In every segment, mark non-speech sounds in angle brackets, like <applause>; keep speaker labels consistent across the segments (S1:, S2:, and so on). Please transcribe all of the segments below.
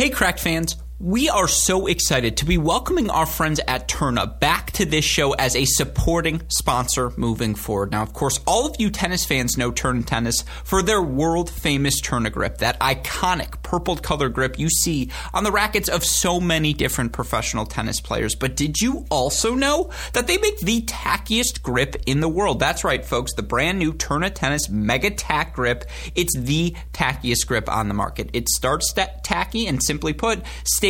S1: Hey, Cracked fans. We are so excited to be welcoming our friends at Tourna back to this show as a supporting sponsor moving forward. Now, of course, all of you tennis fans know Tourna Tennis for their world famous Tourna grip, that iconic purple color grip you see on the rackets of so many different professional tennis players. But did you also know that they make the tackiest grip in the world? That's right, folks. The brand new Tourna Tennis Mega Tack grip. It's the tackiest grip on the market. It starts tacky and simply put, stays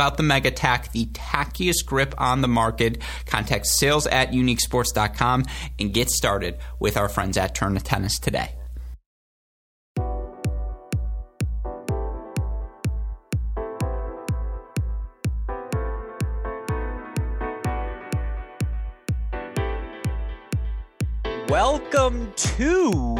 S1: about the Mega Tack, the tackiest grip on the market. Contact sales at uniquesports.com and get started with our friends at Tourna Tennis today. Welcome to.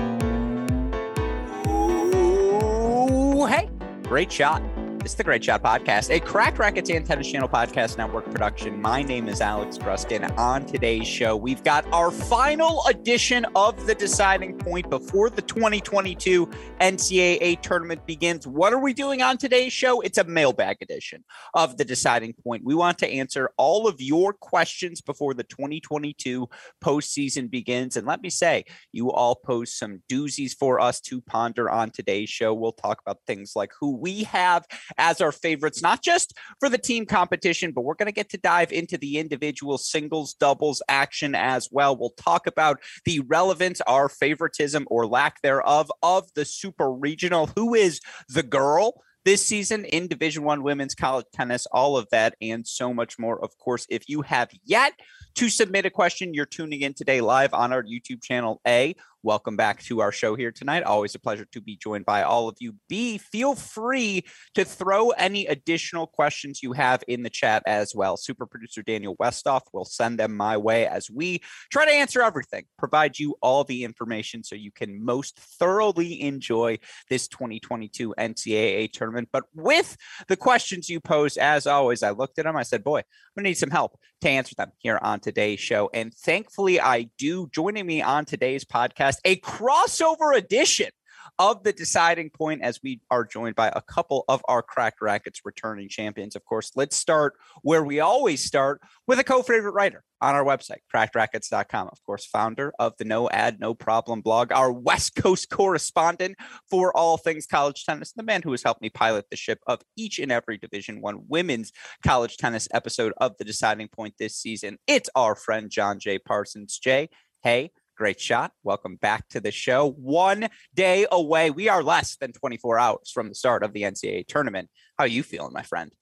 S1: Hey, great shot. It's the Great Shot Podcast, a Crack Rackets and Tennis Channel Podcast Network production. My name is Alex Gruskin. On today's show, we've got our final edition of the deciding point before the 2022 NCAA tournament begins. What are we doing on today's show? It's a mailbag edition of the deciding point. We want to answer all of your questions before the 2022 postseason begins. And let me say, you all post some doozies for us to ponder on today's show. We'll talk about things like who we have as our favorites, not just for the team competition, but we're going to get to dive into the individual singles, doubles action as well. We'll talk about the relevance, our favoritism or lack thereof of the super regional. Who is the girl? this season in division one women's college tennis all of that and so much more of course if you have yet to submit a question, you're tuning in today live on our YouTube channel. A, welcome back to our show here tonight. Always a pleasure to be joined by all of you. B, feel free to throw any additional questions you have in the chat as well. Super producer Daniel Westoff will send them my way as we try to answer everything, provide you all the information so you can most thoroughly enjoy this 2022 NCAA tournament. But with the questions you posed, as always, I looked at them. I said, boy, I'm going to need some help to answer them here on today's show. And thankfully, I do. Joining me on today's podcast, a crossover edition of the deciding point as we are joined by a couple of our cracked rackets returning champions. Of course, let's start where we always start with a co-favorite writer on our website, crackedrackets.com. Of course, founder of the No Ad, No Problem blog, our West Coast correspondent for all things college tennis, the man who has helped me pilot the ship of each and every Division One women's college tennis episode of the deciding point this season. It's our friend John J. Parsons. Jay, hey, Great shot. Welcome back to the show. One day away. We are less than 24 hours from the start of the NCAA tournament. How are you feeling, my friend?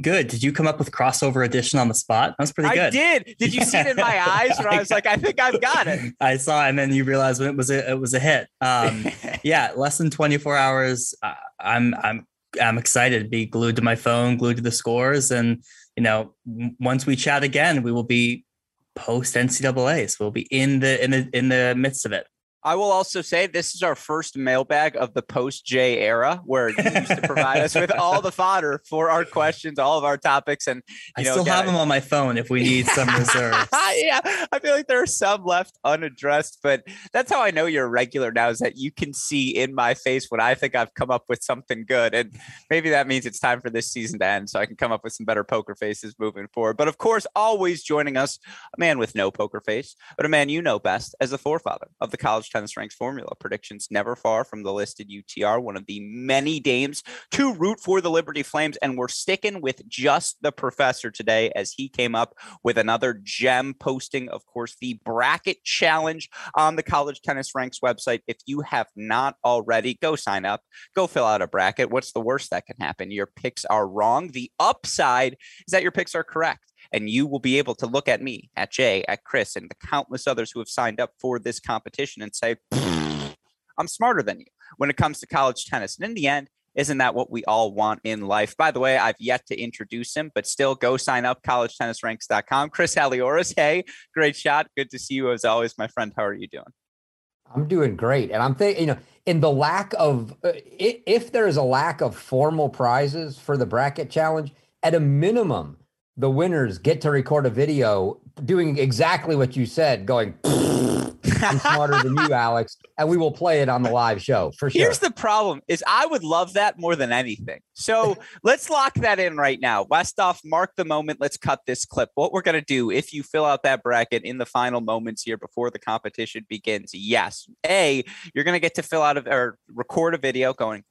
S2: Good. Did you come up with crossover edition on the spot? That's pretty good. I
S1: did. Did you see it in my <laughs> eyes where I was like, I think I've got it. <laughs>
S2: I saw, and then you realized it was a, it was a hit. Um, <laughs> yeah, less than 24 hours. Uh, I'm I'm I'm excited to be glued to my phone, glued to the scores, and you know, once we chat again, we will be post NCAA. So we'll be in the in the in the midst of it.
S1: I will also say this is our first mailbag of the post J era, where you used to provide us with all the fodder for our questions, all of our topics, and
S2: I know, still have them on my phone if we need some <laughs> reserves.
S1: yeah, I feel like there are some left unaddressed, but that's how I know you're a regular now. Is that you can see in my face when I think I've come up with something good, and maybe that means it's time for this season to end, so I can come up with some better poker faces moving forward. But of course, always joining us, a man with no poker face, but a man you know best as the forefather of the college tennis ranks formula. Predictions never far from the listed UTR, one of the many dames to root for the Liberty Flames. And we're sticking with just the professor today as he came up with another gem posting, of course, the bracket challenge on the college tennis ranks website. If you have not already, go sign up, go fill out a bracket. What's the worst that can happen? Your picks are wrong. The upside is that your picks are correct and you will be able to look at me, at Jay, at Chris, and the countless others who have signed up for this competition and say, I'm smarter than you when it comes to college tennis. And in the end, isn't that what we all want in life? By the way, I've yet to introduce him, but still go sign up, collegetennisranks.com. Chris Halioris, hey, great shot. Good to see you as always, my friend. How are you doing?
S3: I'm doing great. And I'm thinking, you know, in the lack of, uh, if there is a lack of formal prizes for the bracket challenge, at a minimum, the winners get to record a video doing exactly what you said, going, I'm smarter than you, <laughs> Alex, and we will play it on the live show for sure.
S1: Here's the problem: is I would love that more than anything. So <laughs> let's lock that in right now. Westoff, mark the moment. Let's cut this clip. What we're gonna do if you fill out that bracket in the final moments here before the competition begins? Yes, a you're gonna get to fill out a, or record a video going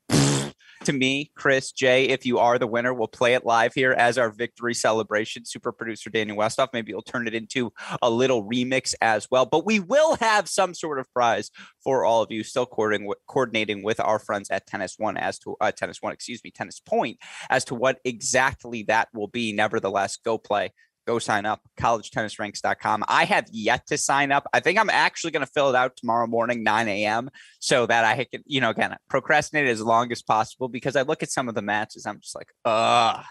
S1: to me, Chris, Jay, if you are the winner, we'll play it live here as our victory celebration. Super producer Daniel Westoff. Maybe you'll turn it into a little remix as well. But we will have some sort of prize for all of you. Still coordinating, with our friends at Tennis One as to uh, Tennis One, excuse me, Tennis Point as to what exactly that will be. Nevertheless, go play go sign up collegetennisranks.com i have yet to sign up. I think i'm actually going to fill it out tomorrow morning 9 a.m so that i can you know again procrastinate as long as possible because i look at some of the matches i'm just like uh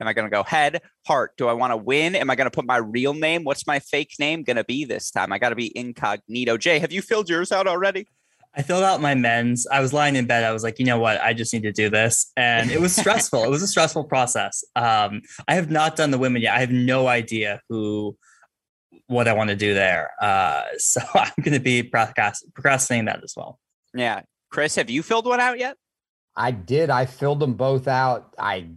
S1: am i going to go head heart do i want to win? Am i going to put my real name what's my fake name going to be this time? I got to be incognito. Jay have you filled yours out already
S2: I filled out my men's. I was lying in bed. I was like, you know what? I just need to do this. And it was stressful. it was a stressful process. Um, I have not done the women yet. I have no idea who, what I want to do there. Uh, <laughs> so I'm going to be procrastinating that as well.
S1: Yeah. Chris, have you filled one out yet?
S3: I did. I filled them both out. I,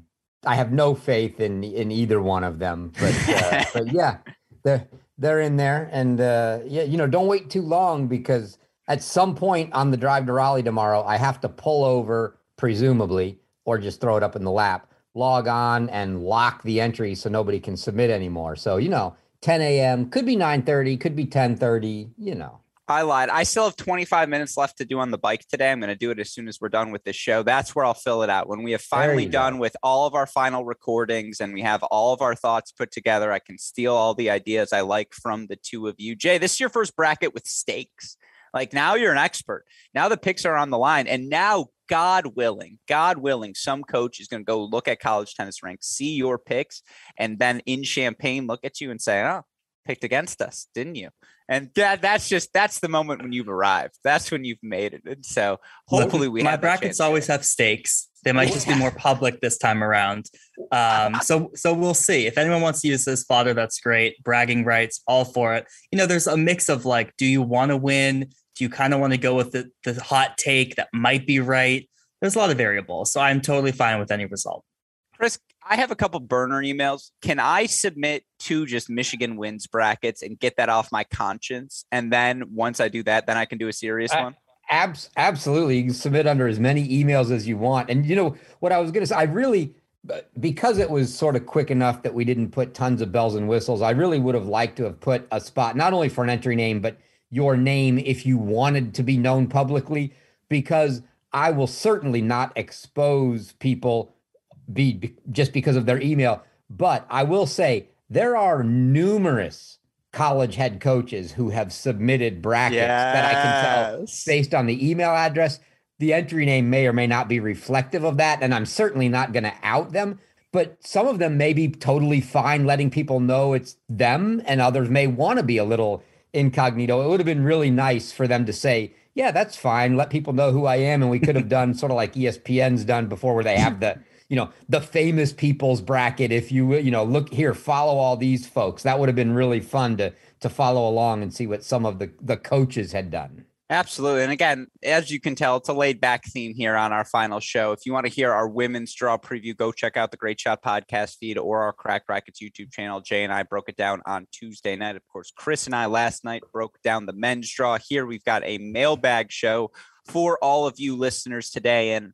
S3: I have no faith in, in either one of them, but, uh, <laughs> but yeah, they're, they're in there. And, uh, yeah, you know, don't wait too long because, at some point on the drive to Raleigh tomorrow, I have to pull over, presumably, or just throw it up in the lap, log on and lock the entry so nobody can submit anymore. So, you know, 10 a.m. could be 9:30, could be 10:30, you know.
S1: I lied. I still have 25 minutes left to do on the bike today. I'm going to do it as soon as we're done with this show. That's where I'll fill it out. When we have finally done go. with all of our final recordings and we have all of our thoughts put together, I can steal all the ideas I like from the two of you. Jay, this is your first bracket with stakes. Like now you're an expert. Now the picks are on the line. And now, God willing, God willing, some coach is going to go look at college tennis ranks, see your picks, and then in Champaign look at you and say, oh, picked against us, didn't you? And that that's just that's the moment when you've arrived. That's when you've made it. And so hopefully we
S2: my brackets always have stakes. They might just be more public this time around. Um, so so we'll see. If anyone wants to use this fodder, that's great. Bragging rights, all for it. You know, there's a mix of like, do you want to win? Do you kind of want to go with the, the hot take that might be right? There's a lot of variables. So I'm totally fine with any result.
S1: Chris, I have a couple burner emails. Can I submit two just Michigan wins brackets and get that off my conscience? And then once I do that, then I can do a serious one?
S3: Abs- absolutely. You can submit under as many emails as you want. And you know what I was going to say? I really, because it was sort of quick enough that we didn't put tons of bells and whistles, I really would have liked to have put a spot, not only for an entry name, but your name if you wanted to be known publicly, because I will certainly not expose people be just because of their email. But I will say there are numerous college head coaches who have submitted brackets yes. that I can tell based on the email address. The entry name may or may not be reflective of that, and I'm certainly not going to out them. But some of them may be totally fine letting people know it's them, and others may want to be a little incognito. It would have been really nice for them to say, yeah, that's fine. Let people know who I am. And we could have <laughs> done sort of like ESPN's done before where they have the you know the famous people's bracket if you you know look here follow all these folks that would have been really fun to to follow along and see what some of the the coaches had done
S1: Absolutely. And again, as you can tell, it's a laid back theme here on our final show. If you want to hear our women's draw preview, go check out the Great Shot podcast feed or our Crack Rackets YouTube channel. Jay and I broke it down on Tuesday night. Of course, Chris and I last night broke down the men's draw. Here we've got a mailbag show for all of you listeners today. And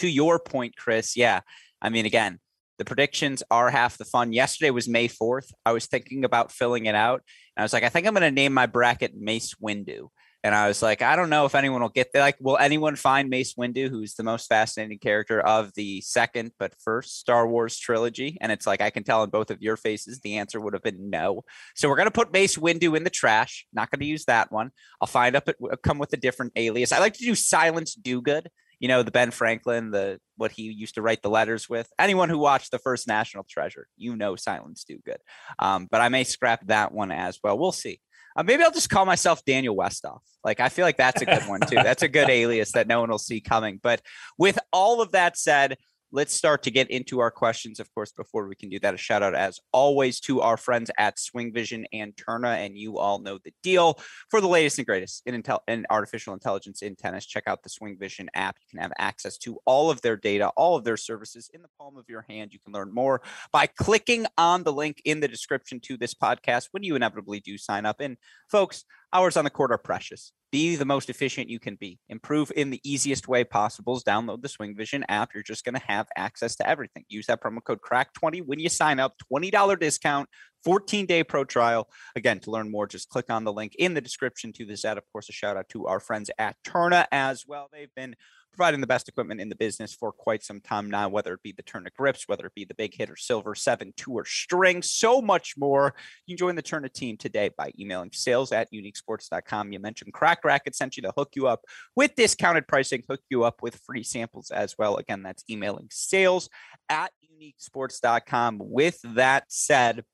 S1: to your point, Chris, yeah, I mean, again, the predictions are half the fun. Yesterday was May 4th. I was thinking about filling it out. And I was like, I think I'm going to name my bracket Mace Windu. And I was like, I don't know if anyone will get there. Like, will anyone find Mace Windu, who's the most fascinating character of the second but first Star Wars trilogy? And it's like, I can tell in both of your faces, the answer would have been no. So we're going to put Mace Windu in the trash. Not going to use that one. I'll find up it, come with a different alias. I like to do Silence Dogood. You know, the Ben Franklin, the what he used to write the letters with. Anyone who watched the first National Treasure, you know Silence Dogood. Um, but I may scrap that one as well. We'll see. Uh, maybe I'll just call myself Daniel Westoff. Like I feel like that's a good one too. <laughs> That's a good alias that no one will see coming. But with all of that said, let's start to get into our questions. Of course, before we can do that, a shout out as always to our friends at Swing Vision and Tourna. And you all know the deal for the latest and greatest in, intel- in artificial intelligence in tennis. Check out the Swing Vision app. You can have access to all of their data, all of their services in the palm of your hand. You can learn more by clicking on the link in the description to this podcast when you inevitably do sign up. And folks, hours on the court are precious. Be the most efficient you can be. Improve in the easiest way possible. Download the Swing Vision app. You're just going to have access to everything. Use that promo code CRACK20 when you sign up. $20 discount, 14 day pro trial. Again, to learn more, just click on the link in the description to this ad. Of course, a shout out to our friends at Tourna as well. They've been providing the best equipment in the business for quite some time now, whether it be the Tourna grips, whether it be the big hitter silver seven tour string, so much more. You can join the Tourna team today by emailing sales at uniquesports.com. You mentioned Crack Racket sent you to hook you up with discounted pricing, hook you up with free samples as well. Again, that's emailing sales at uniquesports.com. With that said,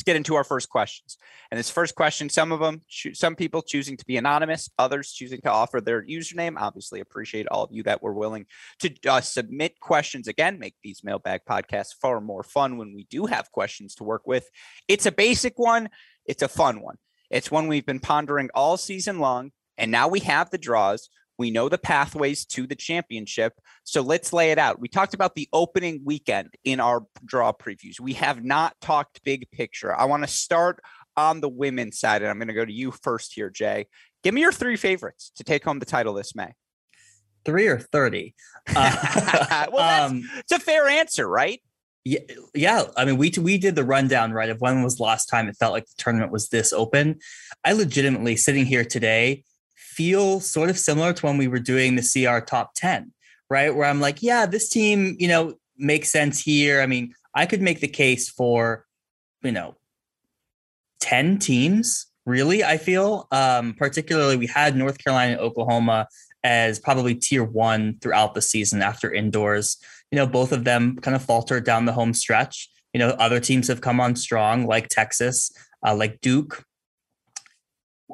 S1: let's get into our first questions. And this first question, some of them, some people choosing to be anonymous, others choosing to offer their username. Obviously, appreciate all of you that were willing to uh, submit questions. Again, make these mailbag podcasts far more fun when we do have questions to work with. It's a basic one, it's a fun one. It's one we've been pondering all season long. And now we have the draws. We know the pathways to the championship. So let's lay it out. We talked about the opening weekend in our draw previews. We have not talked big picture. I want to start on the women's side, and I'm going to go to you first here, Jay. Give me your three favorites to take home the title this May.
S2: Three or 30? <laughs>
S1: Uh, well, that's, um, it's a fair answer, right?
S2: Yeah, yeah. I mean, we we did the rundown right of when was last time it felt like the tournament was this open. I legitimately sitting here today feel sort of similar to when we were doing the CR top 10, right? Where I'm like, yeah, this team, you know, makes sense here. I mean, I could make the case for, you know, 10 teams, really, I feel. Um, particularly, we had North Carolina and Oklahoma as probably tier one throughout the season after indoors. You know, both of them kind of faltered down the home stretch. You know, other teams have come on strong, like Texas, uh, like Duke,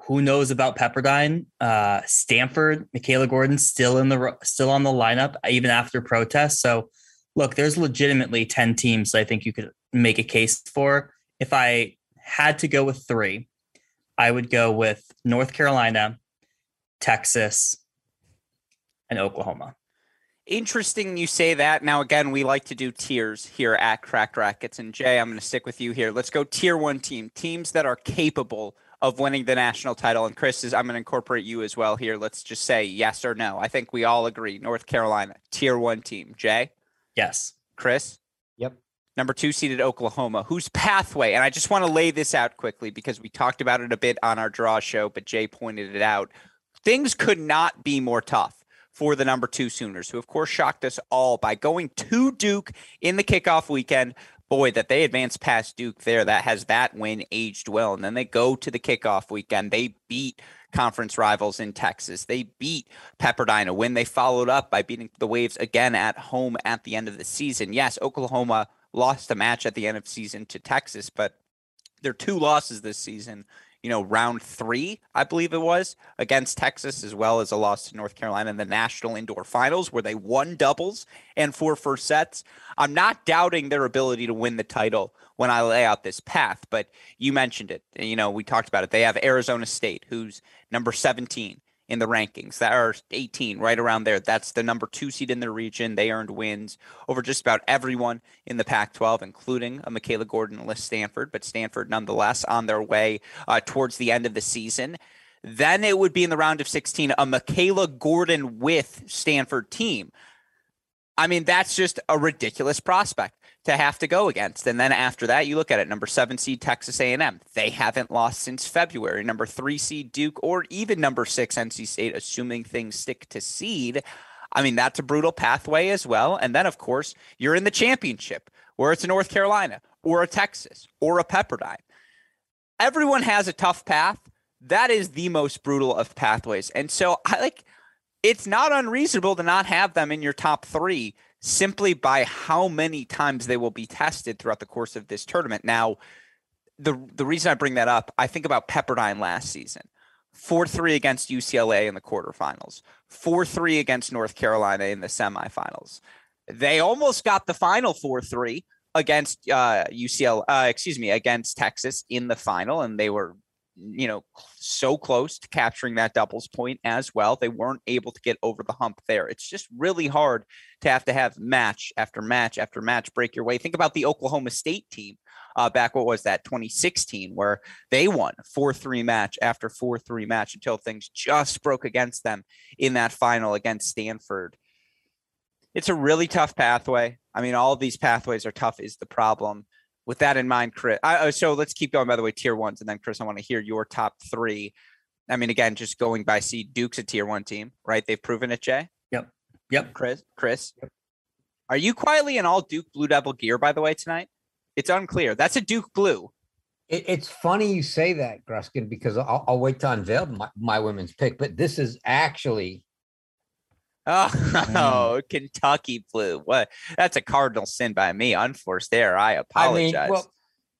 S2: who knows about Pepperdine? Uh, Stanford, Michaela Gordon still in the still on the lineup even after protests. So, look, there's legitimately ten teams I think you could make a case for. If I had to go with three, I would go with North Carolina, Texas, and Oklahoma.
S1: Interesting you say that. Now, again, we like to do tiers here at Cracked Rackets. And Jay, I'm going to stick with you here. Let's go tier one team, teams that are capable of winning the national title. And Chris is, I'm going to incorporate you as well here. Let's just say yes or no. I think we all agree. North Carolina, tier one team. Jay?
S2: Yes.
S1: Chris?
S3: Yep.
S1: Number two seeded Oklahoma, whose pathway, and I just want to lay this out quickly because we talked about it a bit on our draw show, but Jay pointed it out. Things could not be more tough for the number two Sooners, who of course shocked us all by going to Duke in the kickoff weekend, boy, that they advance past Duke there, that has that win aged well. And then they go to the kickoff weekend. They beat conference rivals in Texas. They beat Pepperdine, a win they followed up by beating the Waves again at home at the end of the season. Yes, Oklahoma lost a match at the end of season to Texas, but their two losses this season you know, round three, I believe it was, against Texas, as well as a loss to North Carolina in the national indoor finals, where they won doubles and four first sets. I'm not doubting their ability to win the title when I lay out this path, but you mentioned it. You know, we talked about it. They have Arizona State, who's number 17 in the rankings. That are 18 right around there. That's the number two seed in the region. They earned wins over just about everyone in the pac 12 including a michaela gordon list stanford but stanford nonetheless on their way uh, towards the end of the season. Then it would be in the round of 16 a michaela gordon with stanford team. I mean that's just a ridiculous prospect to have to go against. And then after that, you look at it, number seven seed Texas A&M. They haven't lost since February. Number three seed Duke, or even number six NC State, assuming things stick to seed. I mean, that's a brutal pathway as well. And then, of course, you're in the championship, where it's a North Carolina or a Texas or a Pepperdine. Everyone has a tough path. That is the most brutal of pathways. And so I like it's not unreasonable to not have them in your top three simply by how many times they will be tested throughout the course of this tournament. Now, the the reason I bring that up, I think about Pepperdine last season. 4-3 against UCLA in the quarterfinals, 4-3 against North Carolina in the semifinals. They almost got the final 4-3 against uh, UCLA, uh, excuse me, against Texas in the final, and they were you know, so close to capturing that doubles point as well. They weren't able to get over the hump there. It's just really hard to have to have match after match after match break your way. Think about the Oklahoma State team uh, back, what was that, 2016, where they won 4 3 match after 4 3 match until things just broke against them in that final against Stanford. It's a really tough pathway. I mean, all these pathways are tough, is the problem with that in mind, Chris. I, uh, so let's keep going. By the way, tier ones, and then Chris, I want to hear your top three. I mean, again, just going by seed, Duke's a tier one team, right? They've proven it, Jay.
S2: Yep. Yep.
S1: Chris, Chris, yep. are you quietly in all Duke Blue Devil gear? By the way, tonight, it's unclear. That's a Duke Blue.
S3: It, it's funny you say that, Gruskin, because I'll, I'll wait to unveil my, my women's pick. But this is actually
S1: Oh, mm. <laughs> Kentucky blue. What? That's a cardinal sin by me. Unforced there. I apologize. I mean, well,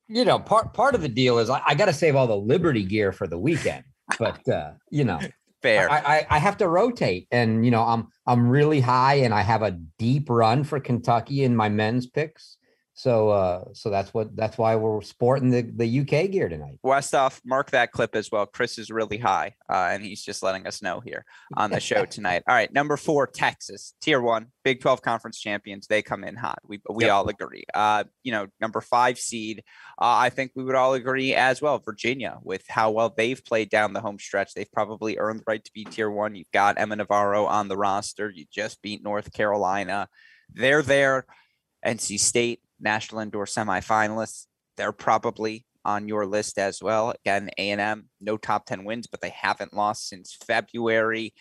S3: you know, part part of the deal is I, I got to save all the Liberty gear for the weekend, but uh, you know, <laughs>
S1: fair.
S3: I, I, I have to rotate, and you know, I'm I'm really high, and I have a deep run for Kentucky in my men's picks. So uh so that's what that's why we're sporting the, the UK gear tonight.
S1: Westoff, mark that clip as well. Chris is really high, uh, and he's just letting us know here on the show tonight. <laughs> All right, number four, Texas, tier one, Big 12 conference champions. They come in hot. We we yep. all agree. Uh, you know, number five seed, uh, I think we would all agree as well. Virginia, with how well they've played down the home stretch, they've probably earned the right to be tier one. You've got Emma Navarro on the roster. You just beat North Carolina. They're there. NC State, national indoor semifinalists. They're probably on your list as well. Again, A&M, no top 10 wins, but they haven't lost since February.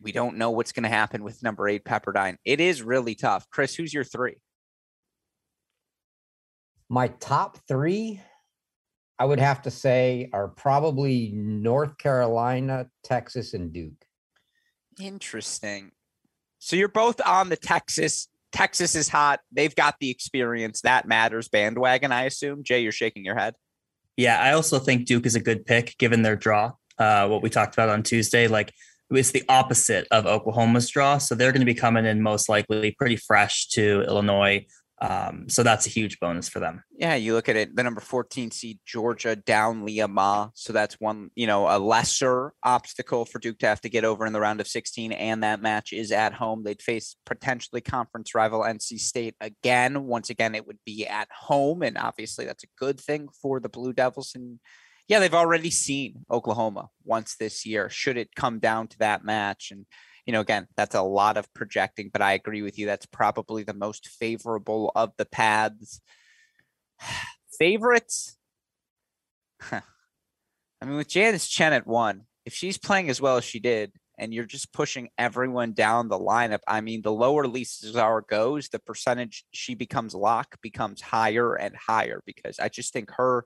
S1: We don't know what's going to happen with number eight Pepperdine. It is really tough. Chris, who's your three?
S3: My top three, I would have to say, are probably North Carolina, Texas, and Duke.
S1: Interesting. So you're both on the Texas Texas is hot. They've got the experience. That matters. Bandwagon, I assume. Jay, you're shaking your head.
S2: Yeah, I also think Duke is a good pick given their draw. Uh, what we talked about on Tuesday, like it's the opposite of Oklahoma's draw. So they're going to be coming in most likely pretty fresh to Illinois. Um, so that's a huge bonus for them.
S1: Yeah, you look at it, the number 14 seed Georgia down Liam Ma. So that's one, you know, a lesser obstacle for Duke to have to get over in the round of 16. And that match is at home. They'd face potentially conference rival NC State again. Once again, it would be at home. And obviously that's a good thing for the Blue Devils. And yeah, they've already seen Oklahoma once this year. Should it come down to that match? And you know, again, that's a lot of projecting, but I agree with you. That's probably the most favorable of the paths. <sighs> Favorites? I mean, with Janice Tjen at one, if she's playing as well as she did, and you're just pushing everyone down the lineup, I mean, the lower Lisa Zaar goes, the percentage she becomes lock becomes higher and higher because I just think her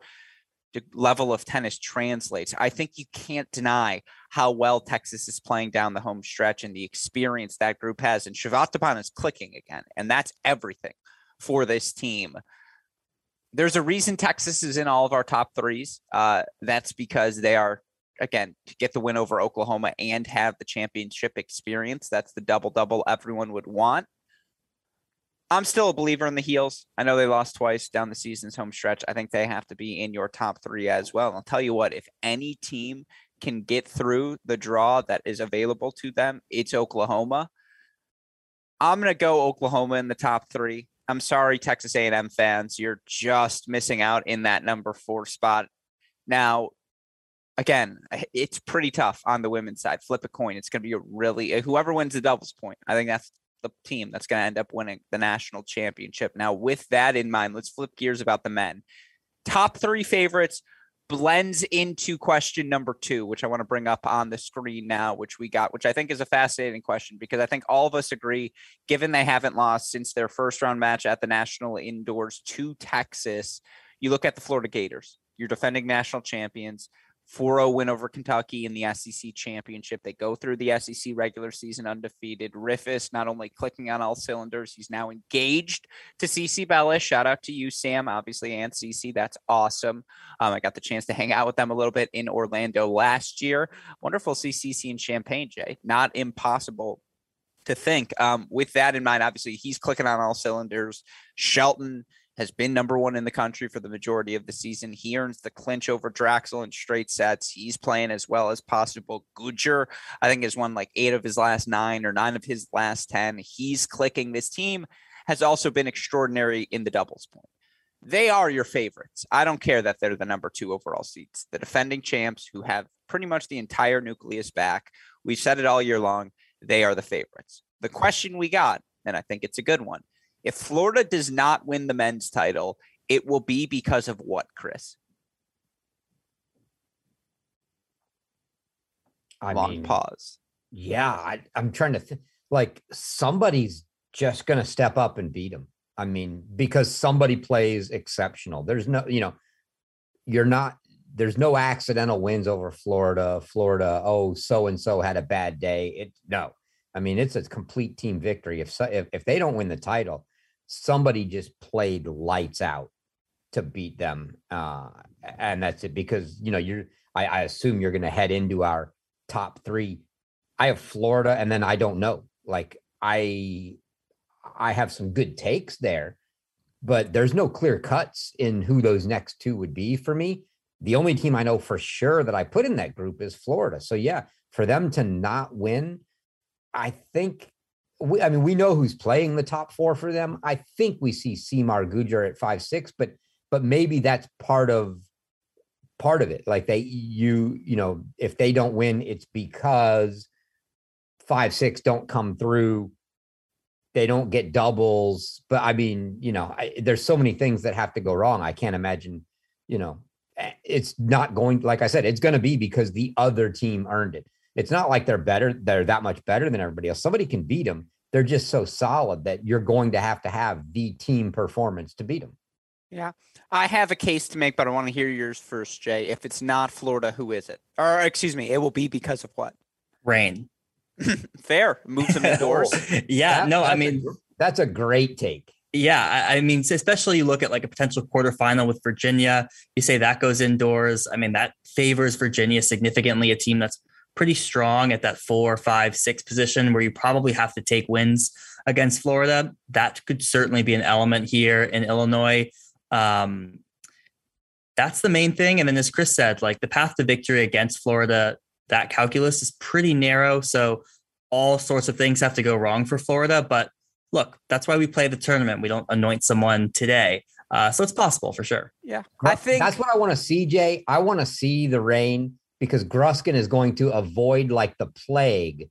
S1: level of tennis translates. I think you can't deny how well Texas is playing down the home stretch and the experience that group has. And Srivattopan is clicking again, and that's everything for this team. There's a reason Texas is in all of our top threes. Uh, that's because they are, again, to get the win over Oklahoma and have the championship experience. That's the double double everyone would want. I'm still a believer in the heels. I know they lost twice down the season's home stretch. I think they have to be in your top three as well. I'll tell you what, if any team can get through the draw that is available to them, it's Oklahoma. I'm going to go Oklahoma in the top three. I'm sorry, Texas A&M fans, you're just missing out in that number four spot. Now, again, it's pretty tough on the women's side. Flip a coin. It's going to be a really whoever wins the doubles point. I think that's the team that's going to end up winning the national championship. Now, with that in mind, let's flip gears about the men. Top three favorites blends into question number two, which I want to bring up on the screen now, which we got, which I think is a fascinating question because I think all of us agree, given they haven't lost since their first round match at the national indoors to Texas, you look at the Florida Gators, you're defending national champions. 4-0 win over Kentucky in the SEC championship. They go through the SEC regular season undefeated. Riffice not only clicking on all cylinders, he's now engaged to CiCi Bellis. Shout out to you, Sam, obviously, and CC. That's awesome. Um, I got the chance to hang out with them a little bit in Orlando last year. Wonderful CCC in Champaign, Jay. Not impossible to think. Um, with that in mind, obviously, he's clicking on all cylinders. Shelton has been number one in the country for the majority of the season. He earns the clinch over Draxl in straight sets. He's playing as well as possible. Goodger, I think, has won like eight of his last nine or nine of his last 10. He's clicking. This team has also been extraordinary in the doubles point. They are your favorites. I don't care that they're the number two overall seats. The defending champs who have pretty much the entire nucleus back. We've said it all year long. They are the favorites. The question we got, and I think it's a good one if Florida does not win the men's title, it will be because of what, Chris?
S3: I
S1: Long
S3: mean,
S1: pause.
S3: Yeah, I, I'm trying to think. Like somebody's just going to step up and beat them. I mean, because somebody plays exceptional. There's no, you know, you're not. There's no accidental wins over Florida. Florida, oh, so and so had a bad day. It no. I mean, it's a complete team victory. If so, if, if they don't win the title, somebody just played lights out to beat them, uh, and that's it. Because you know, you're I, I assume you're going to head into our top three. I have Florida, and then I don't know. Like I, I have some good takes there, but there's no clear cuts in who those next two would be for me. The only team I know for sure that I put in that group is Florida. So yeah, for them to not win, I think we, I mean, we know who's playing the top four for them. I think we see Seymour Goodger at five six, but but maybe that's part of part of it. Like they you you know if they don't win, it's because five six don't come through. They don't get doubles. But I mean, you know, I, there's so many things that have to go wrong. I can't imagine. You know, eh, it's not going. Like I said, it's going to be because the other team earned it it's not like they're better, they're that much better than everybody else. Somebody can beat them. They're just so solid that you're going to have to have the team performance to beat them.
S1: Yeah. I have a case to make, but I want to hear yours first, Jay. If it's not Florida, who is it? Or excuse me, it will be because of what?
S2: Rain. <laughs>
S1: Fair. Move them indoors. <laughs>
S2: yeah.
S3: That-
S2: no, I
S3: that's a
S2: mean,
S3: that's a great take.
S2: Yeah, I, I mean, especially you look at like a potential quarterfinal with Virginia. You say that goes indoors. I mean, that favors Virginia significantly, a team that's pretty strong at that four, five, six position where you probably have to take wins against Florida. That could certainly be an element here in Illinois. Um, that's the main thing. And then, as Chris said, like the path to victory against Florida, that calculus is pretty narrow. So all sorts of things have to go wrong for Florida. But look, that's why we play the tournament. We don't anoint someone today. Uh, so it's possible for sure.
S1: Yeah. I think
S3: that's what I want to see, Jay. I want to see the rain because Gruskin is going to avoid like the plague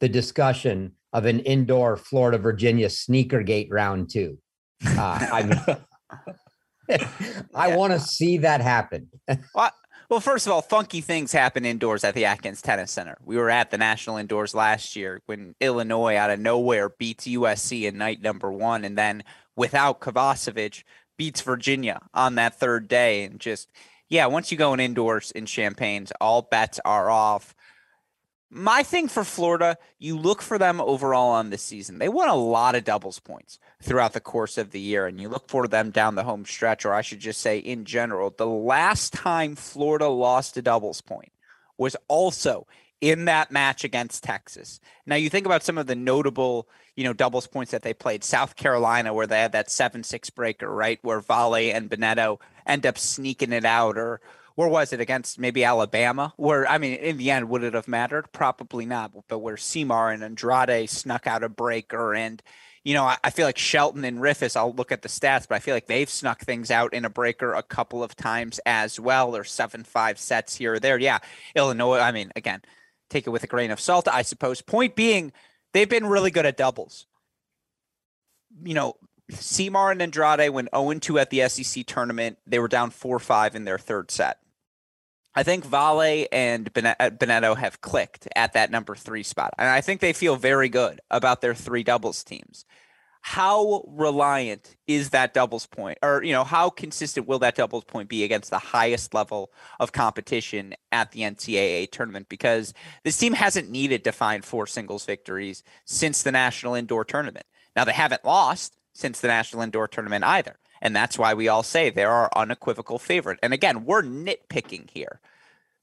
S3: the discussion of an indoor Florida Virginia sneaker gate round two. Uh, I mean, <laughs> I want to see that happen. <laughs>
S1: Well, well, first of all, funky things happen indoors at the Atkins Tennis Center. We were at the national indoors last year when Illinois out of nowhere beats USC in night number one, and then without Kovacevic beats Virginia on that third day, and just yeah, once you go in indoors in Champaign's, all bets are off. My thing for Florida, you look for them overall on this season. They won a lot of doubles points throughout the course of the year, and you look for them down the home stretch, or I should just say in general. The last time Florida lost a doubles point was also in that match against Texas. Now you think about some of the notable, you know, doubles points that they played. South Carolina, where they had that seven-six breaker, right, where Vale and Beneto end up sneaking it out, or where was it against maybe Alabama? Where I mean, in the end, would it have mattered? Probably not. But where Seymour and Andrade snuck out a breaker, and you know, I, I, feel like Shelton and Riffice. I'll look at the stats, but I feel like they've snuck things out in a breaker a couple of times as well. Or seven five sets here or there. Yeah, Illinois. I mean, again, take it with a grain of salt, I suppose. Point being, they've been really good at doubles. You know, Seymour and Andrade went 0 2 at the SEC tournament. They were down 4 5 in their third set. I think Vale and uh, Benetto have clicked at that number three spot. And I think they feel very good about their three doubles teams. How reliant is that doubles point? Or, you know, how consistent will that doubles point be against the highest level of competition at the NCAA tournament? Because this team hasn't needed to find four singles victories since the National Indoor Tournament. Now, they haven't lost since the National Indoor Tournament either. And that's why we all say they're our unequivocal favorite. And again, we're nitpicking here.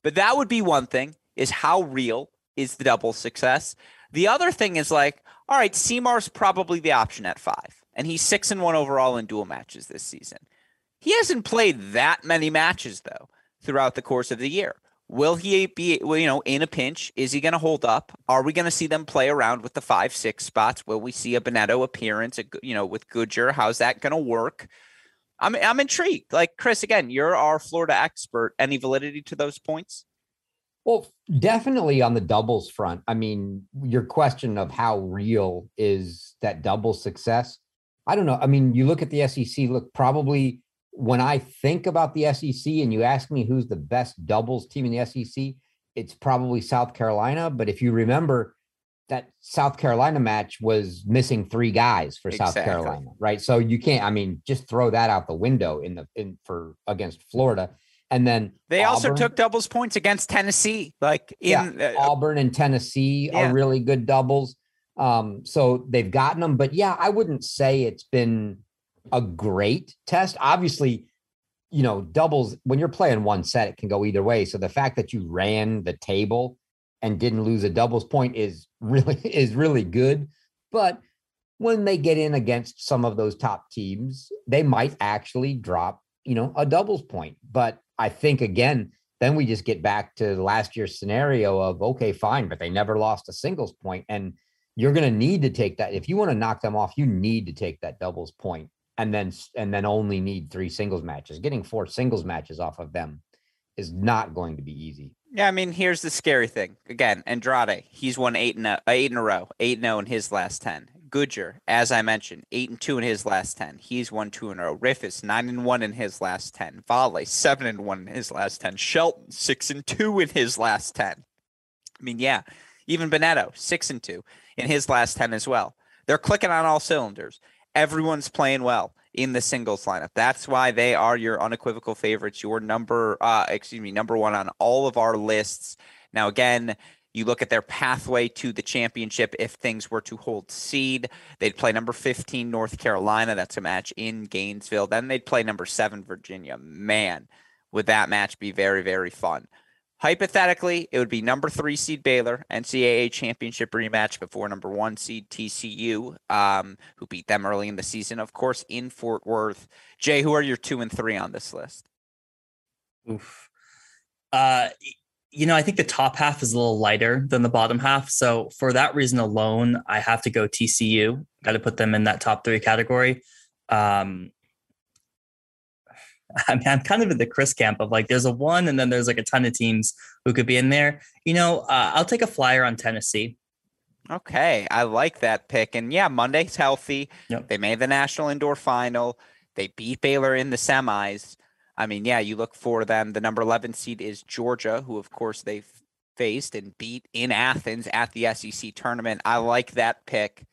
S1: But that would be one thing is how real is the double success? The other thing is like, all right, Seymour's probably the option at five. And he's six and one overall in dual matches this season. He hasn't played that many matches though throughout the course of the year. Will he be, you know, in a pinch? Is he going to hold up? Are we going to see them play around with the five, six spots? Will we see a Benetto appearance, you know, with Goodger? How's that going to work? I'm I'm intrigued. Like Chris, again, you're our Florida expert. Any validity to those points?
S3: Well, definitely on the doubles front. I mean, your question of how real is that double success? I don't know. I mean, you look at the SEC. Look, probably when I think about the SEC, and you ask me who's the best doubles team in the SEC, it's probably South Carolina. But if you remember, that South Carolina match was missing three guys for exactly. South Carolina, right? So you can't. I mean, just throw that out the window in the in for against Florida, and then
S1: they Auburn, also took doubles points against Tennessee. Like in
S3: yeah, uh, Auburn and Tennessee yeah. are really good doubles. Um, so they've gotten them, but yeah, I wouldn't say it's been a great test. Obviously, you know, doubles when you're playing one set, it can go either way. So the fact that you ran the table and didn't lose a doubles point is <laughs> really is really good. But when they get in against some of those top teams, they might actually drop, you know, a doubles point. But I think again, then we just get back to last year's scenario of okay, fine, but they never lost a singles point, and you're going to need to take that if you want to knock them off. You need to take that doubles point, and then and then only need three singles matches. Getting four singles matches off of them is not going to be easy.
S1: Yeah, I mean, here's the scary thing. Again, Andrade, he's won eight in a, eight in a row, eight zero oh in his last ten. Goodger, as I mentioned, eight and two in his last ten. He's won two in a row. Riffice nine and one in his last ten. Vale seven and one in his last ten. Shelton six and two in his last ten. I mean, yeah, even Benetto six and two in his last ten as well. They're clicking on all cylinders. Everyone's playing well in the singles lineup. That's why they are your unequivocal favorites, your number, uh, excuse me, number one on all of our lists. Now, again, you look at their pathway to the championship if things were to hold seed. They'd play number 15 North Carolina. That's a match in Gainesville. Then they'd play number seven Virginia. Man, would that match be very, very fun. Hypothetically, it would be number three seed Baylor, NCAA championship rematch before number one seed TCU, um, who beat them early in the season, of course, in Fort Worth. Jay, who are your two and three on this list?
S2: Oof. Uh, you know, I think the top half is a little lighter than the bottom half. So for that reason alone, I have to go TCU. Got to put them in that top three category. Um, <laughs> I mean, I'm kind of in the Chris camp of like there's a one and then there's like a ton of teams who could be in there. You know, uh, I'll take a flyer on Tennessee.
S1: Okay, I like that pick. And yeah, Monday's healthy. Yep. They made the national indoor final. They beat Baylor in the semis. I mean, yeah, you look for them. The number 11 seed is Georgia, who of course they faced and beat in Athens at the SEC tournament. I like that pick.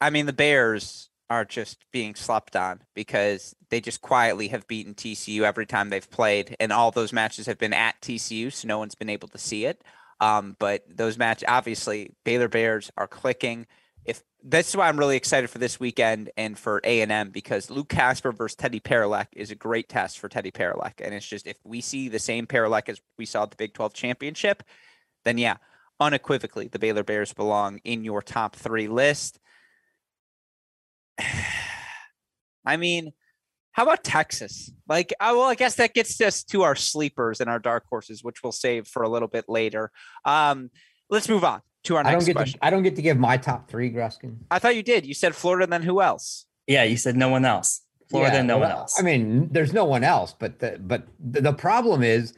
S1: I mean, the Bears are just being slept on because they just quietly have beaten TCU every time they've played, and all those matches have been at TCU, so no one's been able to see it. Um, but those match, obviously, Baylor Bears are clicking. If that's why I'm really excited for this weekend and for A and M because Luke Casper versus Teddy Paroulek is a great test for Teddy Paroulek, and it's just if we see the same Paroulek as we saw at the Big 12 championship, then yeah, unequivocally the Baylor Bears belong in your top three list. <sighs> I mean, How about Texas? Like, uh, well, I guess that gets us to our sleepers and our dark horses, which we'll save for a little bit later. Um, let's move on to our next
S3: I don't get
S1: question.
S3: To, I don't get to give my top three, Gruskin.
S1: I thought you did. You said Florida, then who else?
S2: Yeah, you said no one else. Florida, yeah, no well, one else.
S3: I mean, there's no one else, but the, but the, the problem is,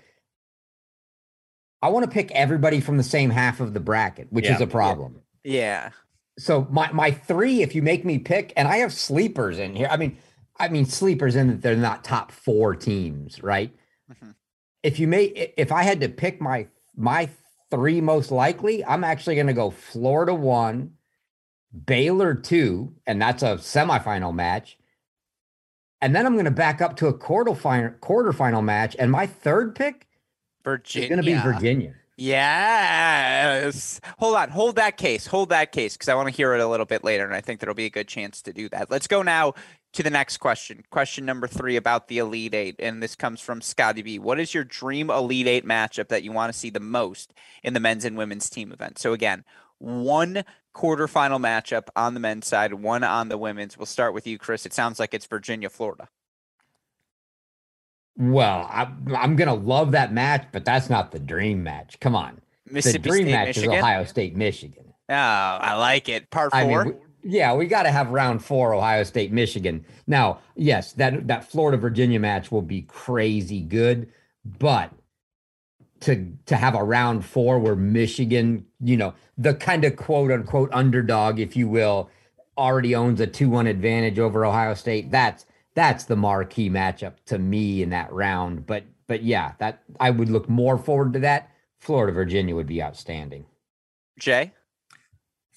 S3: I want to pick everybody from the same half of the bracket, which yeah. is a problem.
S1: Yeah.
S3: So my my three, if you make me pick, and I have sleepers in here. I mean, I mean sleepers in that they're not top four teams, right? Mm-hmm. If you may, if I had to pick my my three most likely, I'm actually going to go Florida one, Baylor two, and that's a semifinal match. And then I'm going to back up to a quarterfinal quarterfinal match, and my third pick
S1: Virginia.
S3: is going to be Virginia.
S1: Yes. Hold on. Hold that case. Hold that case because I want to hear it a little bit later. And I think there'll be a good chance to do that. Let's go now to the next question. Question number three about the Elite Eight. And this comes from Scotty B. What is your dream Elite Eight matchup that you want to see the most in the men's and women's team event? So, again, one quarterfinal matchup on the men's side, one on the women's. We'll start with you, Chris. It sounds like it's Virginia, Florida.
S3: Well, I, am going to love that match, but that's not the dream match. Come on. the dream State, match Michigan? is Ohio State, Michigan.
S1: Oh, I like it. Part four. I mean,
S3: yeah, we got to have round four, Ohio State, Michigan. Now, yes, that that Florida Virginia match will be crazy good, but to to have a round four where Michigan, you know, the kind of quote unquote underdog, if you will, already owns a two one advantage over Ohio State. That's that's the marquee matchup to me in that round. But but yeah, that I would look more forward to that. Florida Virginia would be outstanding.
S1: Jay.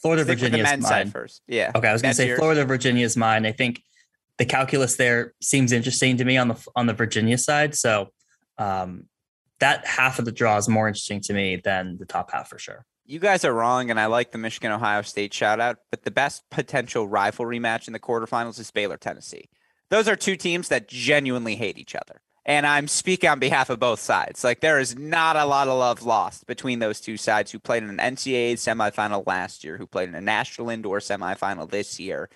S2: Florida, Virginia is mine.
S1: first. Yeah.
S2: Okay, I was going to say yours. Florida, Virginia is mine. I think the calculus there seems interesting to me on the on the Virginia side. So um, that half of the draw is more interesting to me than the top half for sure.
S1: You guys are wrong, and I like the Michigan Ohio State shout out, but the best potential rivalry match in the quarterfinals is Baylor Tennessee. Those are two teams that genuinely hate each other. And I'm speaking on behalf of both sides. Like there is not a lot of love lost between those two sides who played in an NCAA semifinal last year, who played in a national indoor semifinal this year.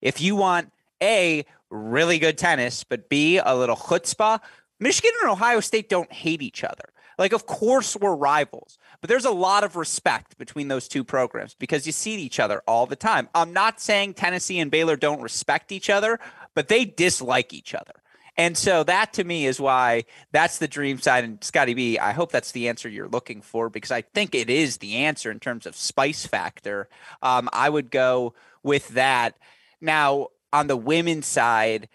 S1: If you want A, really good tennis, but B, a little chutzpah, Michigan and Ohio State don't hate each other. Like, of course, we're rivals, but there's a lot of respect between those two programs because you see each other all the time. I'm not saying Tennessee and Baylor don't respect each other, but they dislike each other. And so that to me is why that's the dream side. And Scotty B, I hope that's the answer you're looking for because I think it is the answer in terms of spice factor. Um, I would go with that. Now, on the women's side,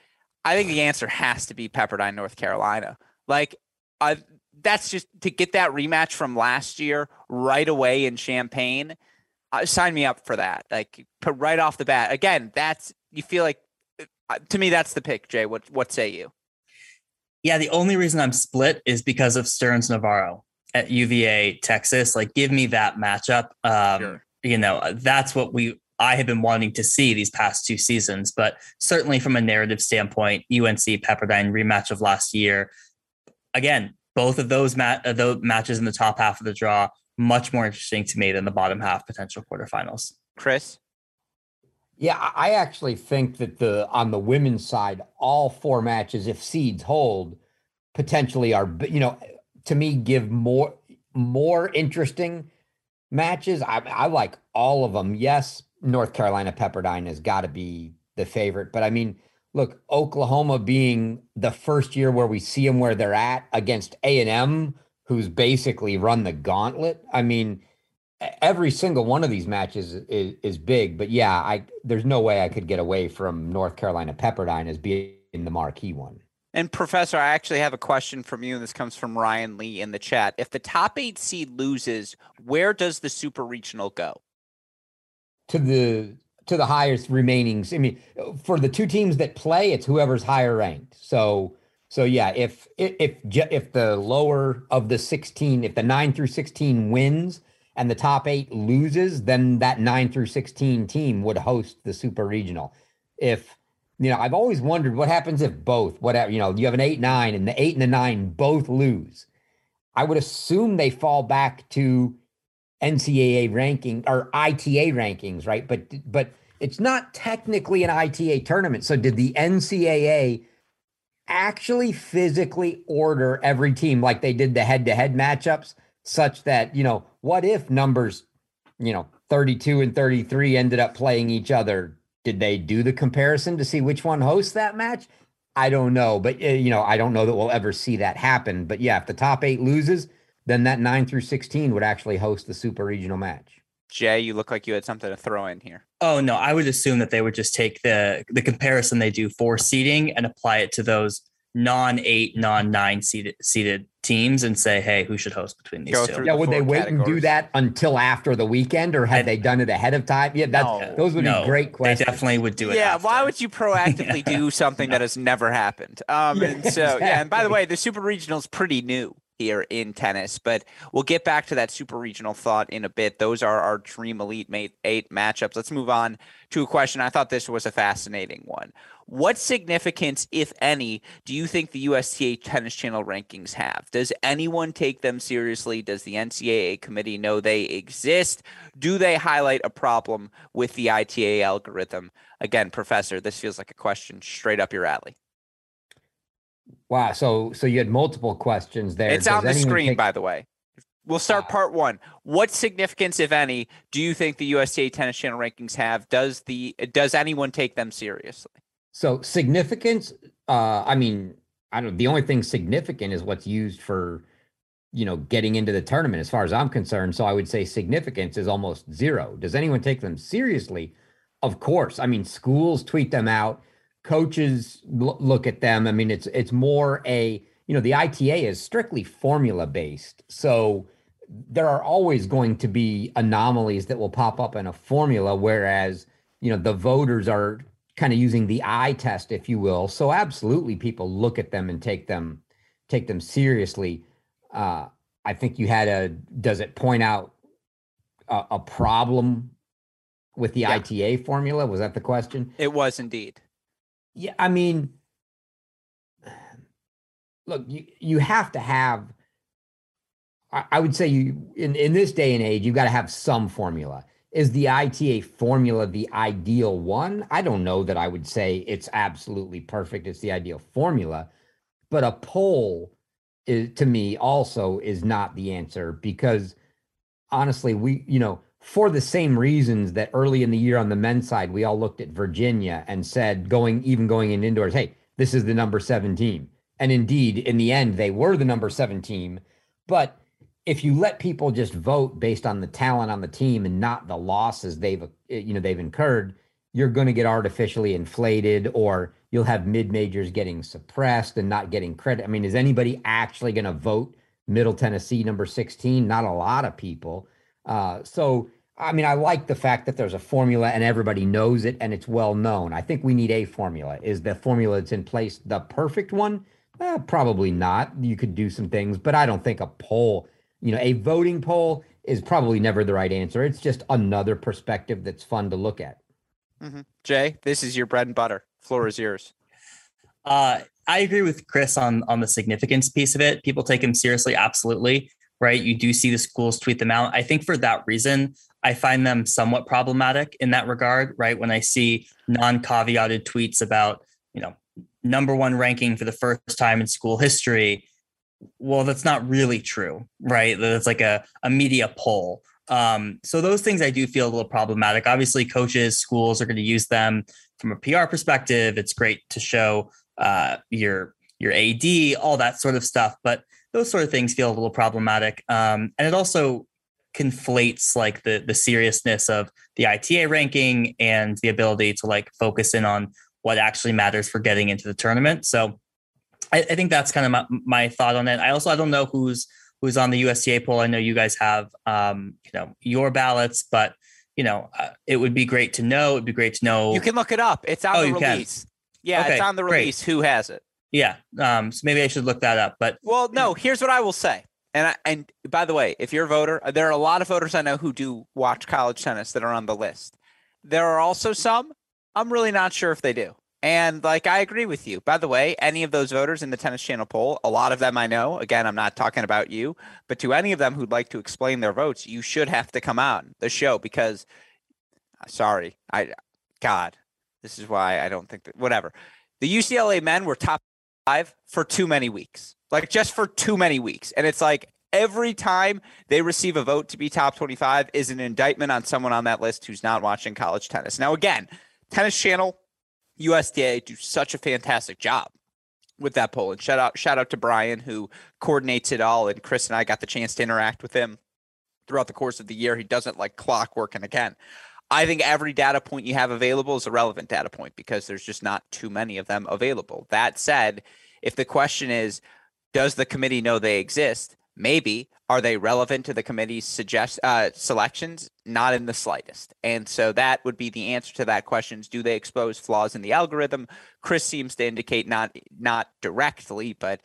S1: I think the answer has to be Pepperdine, North Carolina. Like, I, that's just to get that rematch from last year right away in Champaign. Uh, sign me up for that. Like, right off the bat. Again, that's you feel like to me, that's the pick, Jay. What what say you?
S2: Yeah, the only reason I'm split is because of Stearns Navarro at UVA, Texas. Like, give me that matchup. Um, sure. You know, that's what we I have been wanting to see these past two seasons. But certainly from a narrative standpoint, UNC Pepperdine rematch of last year. Again, both of those mat uh, those matches in the top half of the draw much more interesting to me than the bottom half potential quarterfinals.
S1: Chris.
S3: Yeah, I actually think that the on the women's side, all four matches, if seeds hold, potentially are you know to me give more more interesting matches. I, I like all of them. Yes, North Carolina Pepperdine has got to be the favorite, but I mean, look, Oklahoma being the first year where we see them where they're at against A and M, who's basically run the gauntlet. I mean every single one of these matches is, is big, but yeah, I there's no way I could get away from North Carolina Pepperdine as being the marquee one.
S1: And Professor, I actually have a question from you, and this comes from Ryan Lee in the chat. If the top eight seed loses, where does the super regional go?
S3: To the to the highest remaining. I mean, for the two teams that play, it's whoever's higher ranked. So so yeah, if if if, if the lower of the sixteen, if the nine through sixteen wins, and the top eight loses, then that nine through 16 team would host the super regional. If, you know, I've always wondered what happens if both, whatever, you know, you have an eight, nine, and the eight and the nine both lose. I would assume they fall back to NCAA ranking or ITA rankings, right? But, but, it's not technically an ITA tournament. So did the NCAA actually physically order every team like they did the head-to-head matchups, such that you know, what if numbers, you know, 32 and 33 ended up playing each other? Did they do the comparison to see which one hosts that match? I don't know, but uh, you know, I don't know that we'll ever see that happen. But yeah, if the top eight loses, then that nine through 16 would actually host the super regional match.
S1: Jay, you look like you had something to throw in here.
S2: Oh no, I would assume that they would just take the the comparison they do for seeding and apply it to those non eight, non nine seeded seeded teams and say, hey, who should host between these
S1: Go
S2: two?
S1: through
S3: Yeah,
S1: the
S3: would they
S1: four
S3: wait and do that until after the weekend, or had
S2: I-
S3: they done it ahead of time? Yeah, that's
S1: No.
S3: those would
S2: no,
S3: be great
S2: They
S3: questions.
S2: definitely would do it.
S1: Yeah,
S2: after.
S1: why would you proactively do <laughs> something that has never happened? Um,
S3: Yeah,
S1: and so yeah, and by the way, the super regional is pretty new here in tennis, but we'll get back to that super regional thought in a bit. Those are our dream elite mate eight matchups. Let's move on to a question. I thought this was a fascinating one. What significance, if any, do you think the USTA Tennis Channel rankings have? Does anyone take them seriously? Does the NCAA committee know they exist? Do they highlight a problem with the ITA algorithm? Again, Professor, this feels like a question straight up your alley.
S3: Wow. So so you had multiple questions there.
S1: It's
S3: Does
S1: on the screen,
S3: take-
S1: by the way. We'll start
S3: Uh,
S1: part one. What significance, if any, do you think the USTA Tennis Channel rankings have? Does the does anyone take them seriously?
S3: So significance. Uh, I mean, I don't. The only thing significant is what's used for, you know, getting into the tournament. As far as I'm concerned, so I would say significance is almost zero. Does anyone take them seriously? Of course. I mean, schools tweet them out. Coaches l- look at them. I mean, it's it's more a you know the ITA is strictly formula based. So there are always going to be anomalies that will pop up in a formula, whereas you know the voters are kind of using the eye test, if you will. So absolutely, people look at them and take them take them seriously. Uh, I think you had a. Does it point out a, a problem with the
S1: Yeah.
S3: ITA formula? Was that the question?
S1: It was indeed.
S3: Yeah, I mean, look, you you have to have. I, I would say you in in this day and age, you've got to have some formula. Is the ITA formula the ideal one? I don't know that I would say it's absolutely perfect. It's the ideal formula, but a poll is to me also is not the answer because honestly, we you know for the same reasons that early in the year on the men's side, we all looked at Virginia and said, going even going in indoors, hey, this is the number seven team. And indeed, in the end, they were the number seven team. But if you let people just vote based on the talent on the team and not the losses they've uh, you know they've incurred, you're going to get artificially inflated, or you'll have mid majors getting suppressed and not getting credit. I mean, is anybody actually going to vote Middle Tennessee number 16? Not a lot of people. Uh, so, I mean, I like the fact that there's a formula and everybody knows it and it's well known. I think we need a formula. Is the formula that's in place the perfect one? Uh, probably not. You could do some things, but I don't think a poll, you know, a voting poll is probably never the right answer. It's just another perspective that's fun to look at.
S1: Mm-hmm. Jay, this is your bread and butter. Floor is yours.
S2: Uh, I agree with Chris on on the significance piece of it. People take him seriously, absolutely. Right? You do see the schools tweet them out. I think for that reason, I find them somewhat problematic in that regard. Right? When I see non-caveated tweets about, you know, number one ranking for the first time in school history, well, that's not really true, right? That's like a a media poll. Um, so those things I do feel a little problematic. Obviously, coaches, schools are going to use them from a PR perspective. It's great to show uh, your your AD, all that sort of stuff. But those sort of things feel a little problematic, um, and it also conflates like the the seriousness of the ITA ranking and the ability to like focus in on what actually matters for getting into the tournament. So I, I think that's kind of my, my thought on it. I also I don't know who's who's on the USTA poll. I know you guys have um, you know your ballots, but you know uh, it would be great to know. It'd be great to know.
S1: You can look it up. It's on
S2: Oh,
S1: the
S2: you can?
S1: release. Yeah,
S2: Okay,
S1: it's on the
S2: great.
S1: release. Who has it?
S2: Yeah. Um, so maybe I should look that up. But
S1: Well, no. Here's what I will say. And I, and by the way, if you're a voter, there are a lot of voters I know who do watch college tennis that are on the list. There are also some I'm really not sure if they do. And like I agree with you. By the way, any of those voters in the Tennis Channel poll, a lot of them I know. Again, I'm not talking about you, but to any of them who'd like to explain their votes, you should have to come on the show because sorry, I God, this is why I don't think that whatever. The UCLA men were top five for too many weeks, like just for too many weeks. And it's like every time they receive a vote to be top 25 is an indictment on someone on that list who's not watching college tennis. Now, again, Tennis Channel, USTA do such a fantastic job with that poll. And shout out, shout out to Brian who coordinates it all. And Chris and I got the chance to interact with him throughout the course of the year. He doesn't like clockwork. And again, I think every data point you have available is a relevant data point because there's just not too many of them available. That said, if the question is, does the committee know they exist? Maybe. Are they relevant to the committee's suggest uh, selections? Not in the slightest. And so that would be the answer to that question: is Do they expose flaws in the algorithm? Chris seems to indicate not not directly, but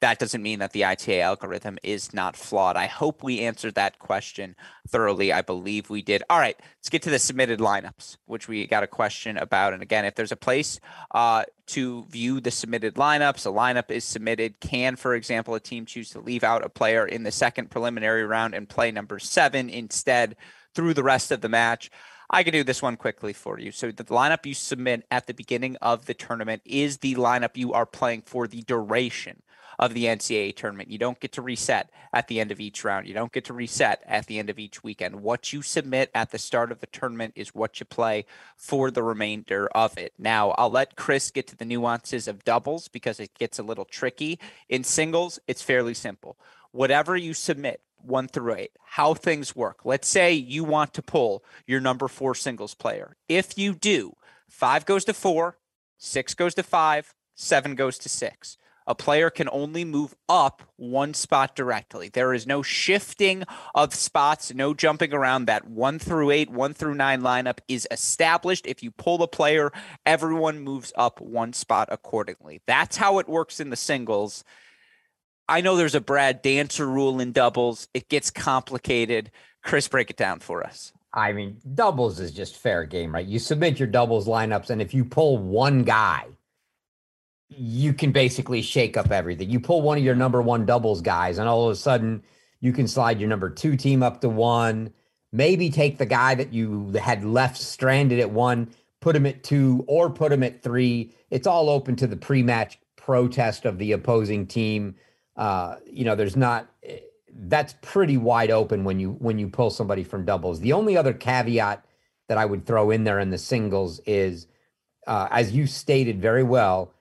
S1: that doesn't mean that the ITA algorithm is not flawed. I hope we answered that question thoroughly. I believe we did. All right, let's get to the submitted lineups, which we got a question about. And again, if there's a place uh, to view the submitted lineups, a lineup is submitted. Can, for example, a team choose to leave out a player in the second preliminary round and play number seven instead through the rest of the match? I can do this one quickly for you. So the lineup you submit at the beginning of the tournament is the lineup you are playing for the duration of the NCAA tournament. You don't get to reset at the end of each round. You don't get to reset at the end of each weekend. What you submit at the start of the tournament is what you play for the remainder of it. Now, I'll let Chris get to the nuances of doubles because it gets a little tricky. In singles, it's fairly simple. Whatever you submit, one through eight, how things work. Let's say you want to pull your number four singles player. If you do, five goes to four, six goes to five, seven goes to six a player can only move up one spot directly. There is no shifting of spots, no jumping around. That one through eight, one through nine lineup is established. If you pull the player, everyone moves up one spot accordingly. That's how it works in the singles. I know there's a Brad Dancer rule in doubles. It gets complicated. Chris, break it down for us.
S3: I mean, doubles is just fair game, right? You submit your doubles lineups, and if you pull one guy, you can basically shake up everything. You pull one of your number one doubles guys, and all of a sudden you can slide your number two team up to one. Maybe take the guy that you had left stranded at one, put him at two, or put him at three. It's all open to the pre-match protest of the opposing team. Uh, you know, there's not that's pretty wide open when you when you pull somebody from doubles. The only other caveat that I would throw in there in the singles is, uh, as you stated very well,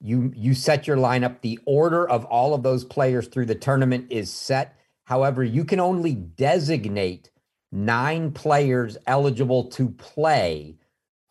S3: you you set your lineup. The order of all of those players through the tournament is set. However you can only designate nine players eligible to play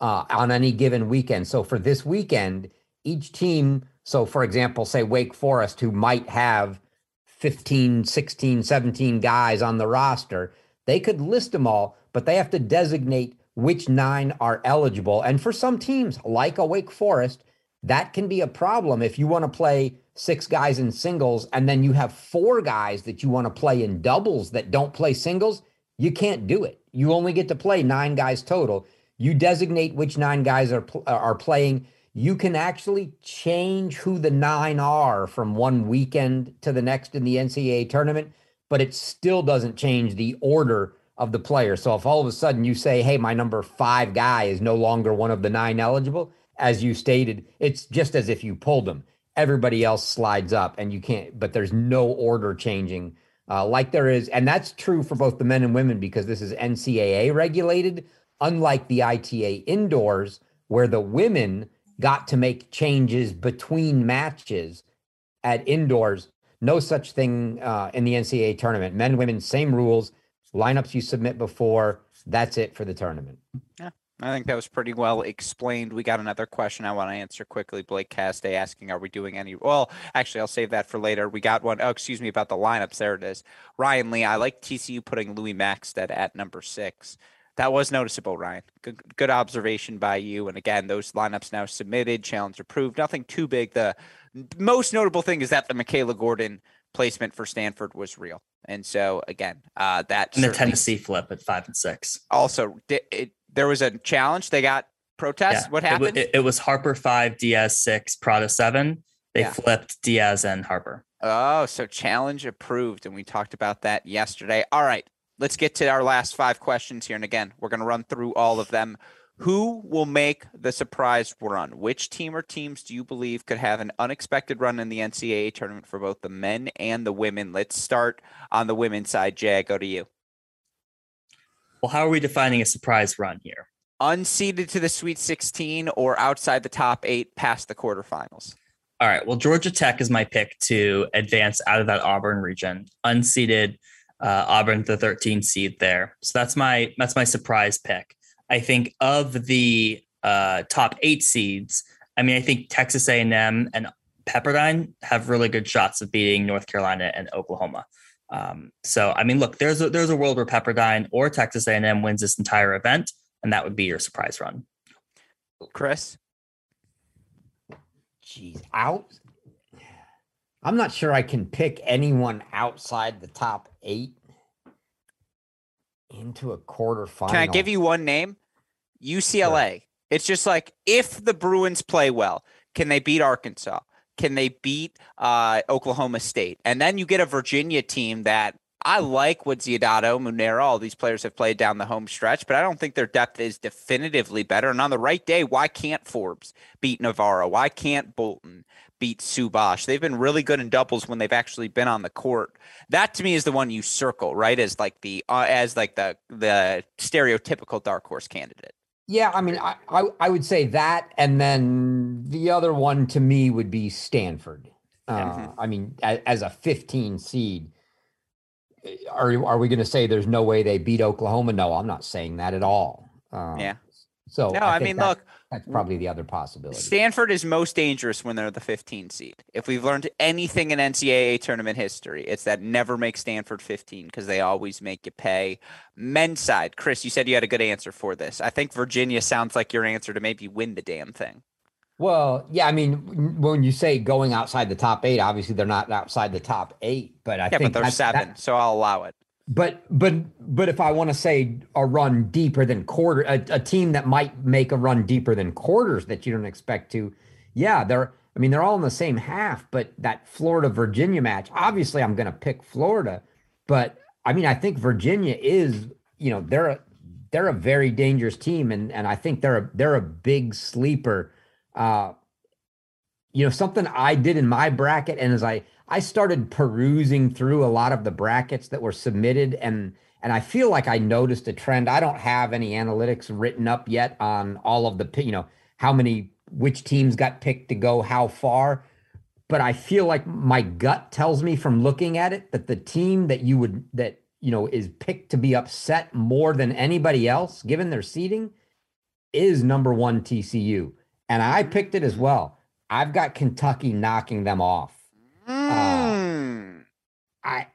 S3: uh, on any given weekend. So for this weekend each team so for example say wake forest who might have 15 16 17 guys on the roster they could list them all but they have to designate which nine are eligible. And for some teams like a wake forest that can be a problem if you want to play six guys in singles and then you have four guys that you want to play in doubles that don't play singles. You can't do it. You only get to play nine guys total. You designate which nine guys are are playing. You can actually change who the nine are from one weekend to the next in the NCAA tournament, but it still doesn't change the order of the players. So if all of a sudden you say, "Hey, my number 5 guy is no longer one of the nine eligible," as you stated, it's just as if you pulled them. Everybody else slides up, and you can't. But there's no order changing uh, like there is, and that's true for both the men and women because this is NCAA regulated. Unlike the ITA indoors, where the women got to make changes between matches at indoors, no such thing uh, in the NCAA tournament. Men, women, same rules. Lineups you submit before. That's it for the tournament.
S1: Yeah, I think that was pretty well explained. We got another question I want to answer quickly. Blake Castay asking, "Are we doing any?" Well, actually, I'll save that for later. We got one. Oh, excuse me about the lineups. There it is. Ryan Lee. I like TCU putting Louis Maxted at number six. That was noticeable, Ryan. Good, good observation by you. And again, those lineups now submitted, challenge approved. Nothing too big. The most notable thing is that the Michaela Gordon placement for Stanford was real. And so again, uh, that
S2: and the Tennessee flip at five and six.
S1: Also, it, there was a challenge. They got protests. Yeah. What happened?
S2: It, it, was Harper five, Diaz six, Prada seven. They yeah. flipped Diaz and Harper.
S1: Oh, so challenge approved. And we talked about that yesterday. All right. Let's get to our last five questions here. And again, we're going to run through all of them Who will make the surprise run? Which team or teams do you believe could have an unexpected run in the NCAA tournament for both the men and the women? Let's start on the women's side. Jay, I go to you.
S2: Well, how are we defining a surprise run here?
S1: Unseeded to the Sweet 16 or outside the top eight past the quarterfinals?
S2: All right. Well, Georgia Tech is my pick to advance out of that Auburn region. Unseeded uh, Auburn, the 13 seed there. So that's my that's my surprise pick. I think of the uh, top eight seeds. I mean, I think Texas A&M and Pepperdine have really good shots of beating North Carolina and Oklahoma. Um, so, I mean, look, there's a, there's a world where Pepperdine or Texas A&M wins this entire event, and that would be your surprise run.
S1: Chris,
S3: Jeez, out. I'm not sure I can pick anyone outside the top eight into a quarterfinal.
S1: can I give you one name? UCLA. It's just like if the Bruins play well, can they beat Arkansas? Can they beat uh, Oklahoma State? And then you get a Virginia team that I like what Ziodato, Munera, all these players have played down the home stretch, but I don't think their depth is definitively better. And on the right day, why can't Forbes beat Navarro? Why can't Bolton beat Subhash? They've been really good in doubles when they've actually been on the court. That to me is the one you circle, right? As like the uh, as like the the stereotypical dark horse candidate.
S3: Yeah, I mean, I, I I would say that, and then the other one to me would be Stanford. Uh,
S1: Mhm.
S3: I mean, as, as a 15 seed, eh, are are we going to say there's no way they beat Oklahoma? No, I'm not saying that at all. Um,
S1: Yeah.
S3: So
S1: No, I,
S3: think
S1: mean, look,
S3: that's probably the other possibility.
S1: Stanford is most dangerous when they're the 15 seed. If we've learned anything in NCAA tournament history, it's that never make Stanford 15 because they always make you pay. Men's side, Chris, you said you had a good answer for this. I think Virginia sounds like your answer to maybe win the damn thing.
S3: Well, yeah, I mean, when you say going outside the top eight, obviously they're not outside the top eight, but I
S1: Yeah,
S3: think
S1: but they're
S3: that's- that-
S1: seven, so I'll allow it.
S3: But but but if I want to say a run deeper than quarter, a, a team that might make a run deeper than quarters that you don't expect to, yeah, they're. I mean, they're all in the same half, but that Florida Virginia match, obviously, I'm going to pick Florida, but I mean, I think Virginia is, you know, they're a, they're a very dangerous team, and and I think they're a they're a big sleeper. Uh, you know, something I did in my bracket, and as I I started perusing through a lot of the brackets that were submitted and and I feel like I noticed a trend. I don't have any analytics written up yet on all of the you know how many which teams got picked to go how far, but I feel like my gut tells me from looking at it that the team that you would that you know is picked to be upset more than anybody else given their seeding is number 1 TCU. And I picked it as well. I've got Kentucky knocking them off. I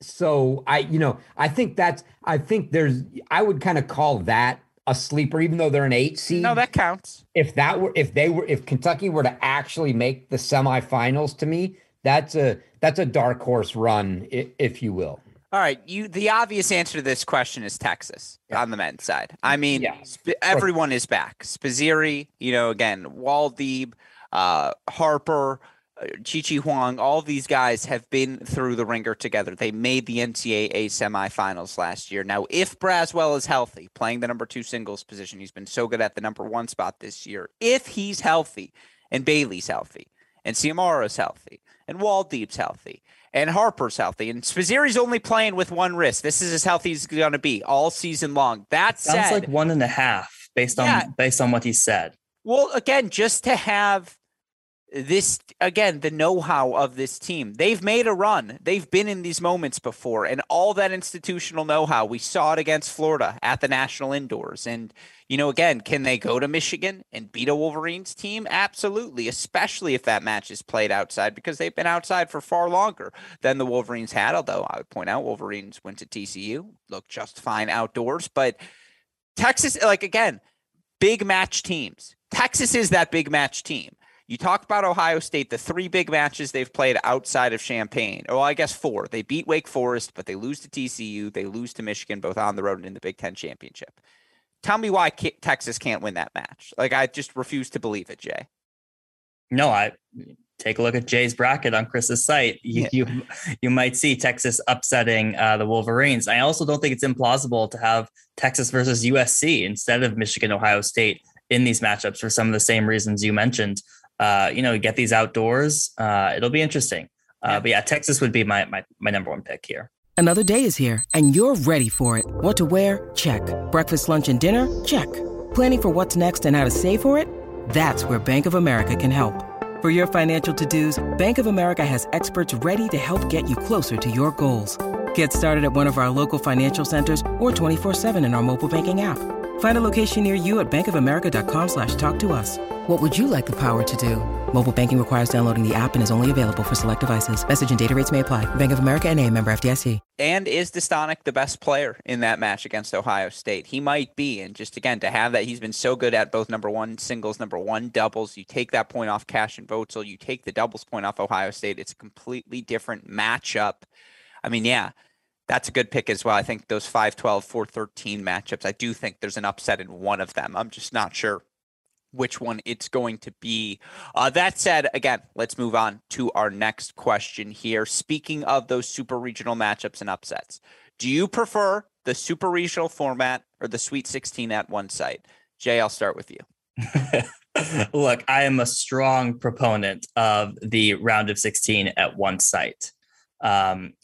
S3: so I you know I think that's I think there's I would kind of call that a sleeper even though they're an 8 seed.
S1: no, that counts.
S3: if that were if they were if Kentucky were to actually make the semifinals to me that's a that's a dark horse run if you will.
S1: All right, you. The obvious answer to this question is Texas on the men's side. I mean,
S3: Yeah.
S1: Sp- everyone is back. Spizzirri, you know, again, Woldeab, uh, Harper, uh, Chi Huang, all these guys have been through the ringer together. They made the NCAA semifinals last year. Now, if Braswell is healthy, playing the number two singles position, he's been so good at the number one spot this year. If he's healthy and Bailey's healthy and Ciamarra's healthy and Woldeab's healthy and Harper's healthy, and Spizzirri's only playing with one wrist. This is as healthy as he's going to be all season long. That
S2: Sounds
S1: said,
S2: like one and a half based on
S1: Yeah.
S2: based on what he said.
S1: well, again, just to have this again, the know-how of this team. They've made a run. They've been in these moments before, and all that institutional know-how. We saw it against Florida at the national indoors. And you know, again, can they go to Michigan and beat a Wolverines team? Absolutely, especially if that match is played outside because they've been outside for far longer than the Wolverines had. Although I would point out Wolverines went to TCU, looked just fine outdoors, but Texas, like again, big match teams. Texas is that big match team. You talk about Ohio State, the three big matches they've played outside of Champaign. Well, I guess four. They beat Wake Forest, but they lose to TCU. They lose to Michigan, both on the road and in the Big Ten championship. Tell me why Texas can't win that match. Like I just refuse to believe it, Jay.
S2: No, I take a look at Jay's bracket on Chris's site. You yeah. you, you, might see Texas upsetting uh, the Wolverines. I also don't think it's implausible to have Texas versus USC instead of Michigan Ohio State in these matchups for some of the same reasons you mentioned. Uh, you know, get these outdoors. Uh, it'll be interesting. Uh, yeah. But yeah, Texas would be my, my my number one pick here.
S4: Another day is here, and you're ready for it. What to wear? Check. Breakfast, lunch, and dinner? Check. Planning for what's next and how to save for it? That's where Bank of America can help. For your financial to-dos, Bank of America has experts ready to help get you closer to your goals. Get started at one of our local financial centers or 24-7 in our mobile banking app. Find a location near you at bankofamerica.com slash talk to us. What would you like the power to do? Mobile banking requires downloading the app and is only available for select devices. Message and data rates may apply. Bank of America and a member FDIC.
S1: And is Dostanic the best player in that match against Ohio State? He might be. And just again, to have that, he's been so good at both number one singles, number one doubles. You take that point off Cash and Vocel, you take the doubles point off Ohio State. It's a completely different matchup. I mean, yeah, that's a good pick as well. I think those 5 12, 4 13 matchups, I do think there's an upset in one of them. I'm just not sure which one it's going to be. Uh, that said, again, let's move on to our next question here. Speaking of those super regional matchups and upsets, do you prefer the super regional format or the Sweet 16 at one site? Jay, I'll start with you. <laughs>
S2: Look, I am a strong proponent of the round of 16 at one site. Um,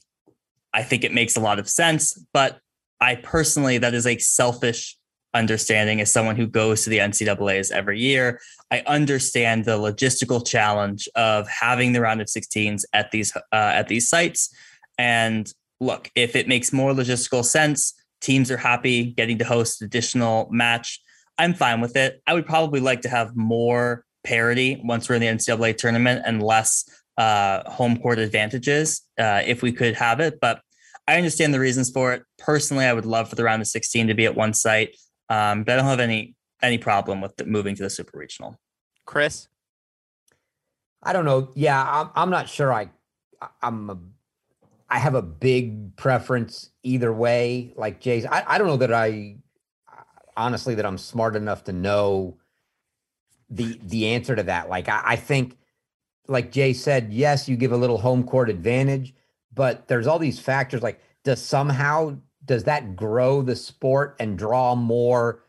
S2: I think it makes a lot of sense, but I personally, that is a selfish understanding as someone who goes to the NCAA's every year. I understand the logistical challenge of having the round of 16s at these uh, at these sites. And look, if it makes more logistical sense, teams are happy getting to host additional match. I'm fine with it. I would probably like to have more parity once we're in the NCAA tournament and less uh, home court advantages uh, if we could have it. But I understand the reasons for it. Personally, I would love for the round of 16 to be at one site, um, but I don't have any any problem with the, moving to the super regional.
S1: Chris,
S3: I don't know. Yeah, I'm, I'm not sure. I I'm a, I have a big preference either way. Like Jay's, I, I don't know that I honestly that I'm smart enough to know the the answer to that. Like I, I think like Jay said, yes, you give a little home court advantage, but there's all these factors like does somehow does that grow the sport and draw more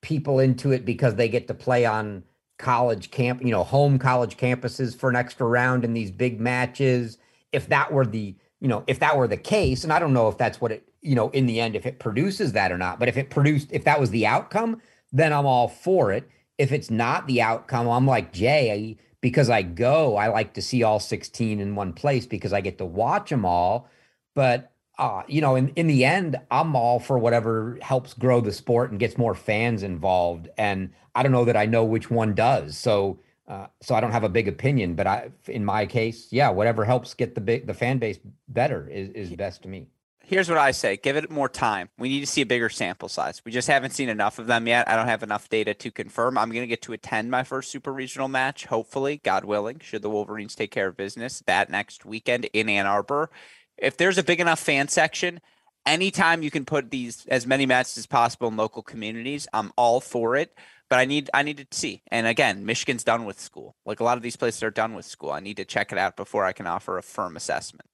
S3: people into it because they get to play on college camp, you know, home college campuses for an extra round in these big matches? If that were the, you know, if that were the case, and I don't know if that's what it, you know, in the end, if it produces that or not, but if it produced, if that was the outcome, then I'm all for it. If it's not the outcome, I'm like, Jay, because I go, I like to see all 16 in one place because I get to watch them all. But uh, you know, in, in the end, I'm all for whatever helps grow the sport and gets more fans involved. And I don't know that I know which one does. So uh, so I don't have a big opinion, but I, in my case, yeah, whatever helps get the big the fan base better is is best to me
S1: here's what I say give it more time. We need to see a bigger sample size. We just haven't seen enough of them yet. I don't have enough data to confirm. I'm going to get to attend my first super regional match, hopefully, God willing, should the Wolverines take care of business that next weekend in Ann Arbor. If there's a big enough fan section, anytime you can put these as many matches as possible in local communities, I'm all for it. But I need I need to see. And again, Michigan's done with school. Like a lot of these places are done with school. I need to check it out before I can offer a firm assessment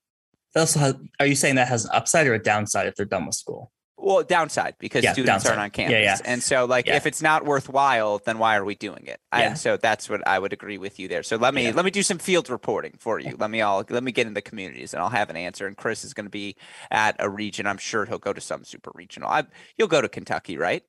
S2: also has, are you saying that has an upside or a downside if they're done with school?
S1: Well, downside because yeah, students downside. aren't on campus. Yeah, yeah. And so like if it's not worthwhile, then why are we doing it? And so that's what I would agree with you there. So let me let me do some field reporting for you. Let me all let me get in the communities and I'll have an answer. And Chris is going to be at a region. I'm sure he'll go to some super regional. I, you'll go to Kentucky, right?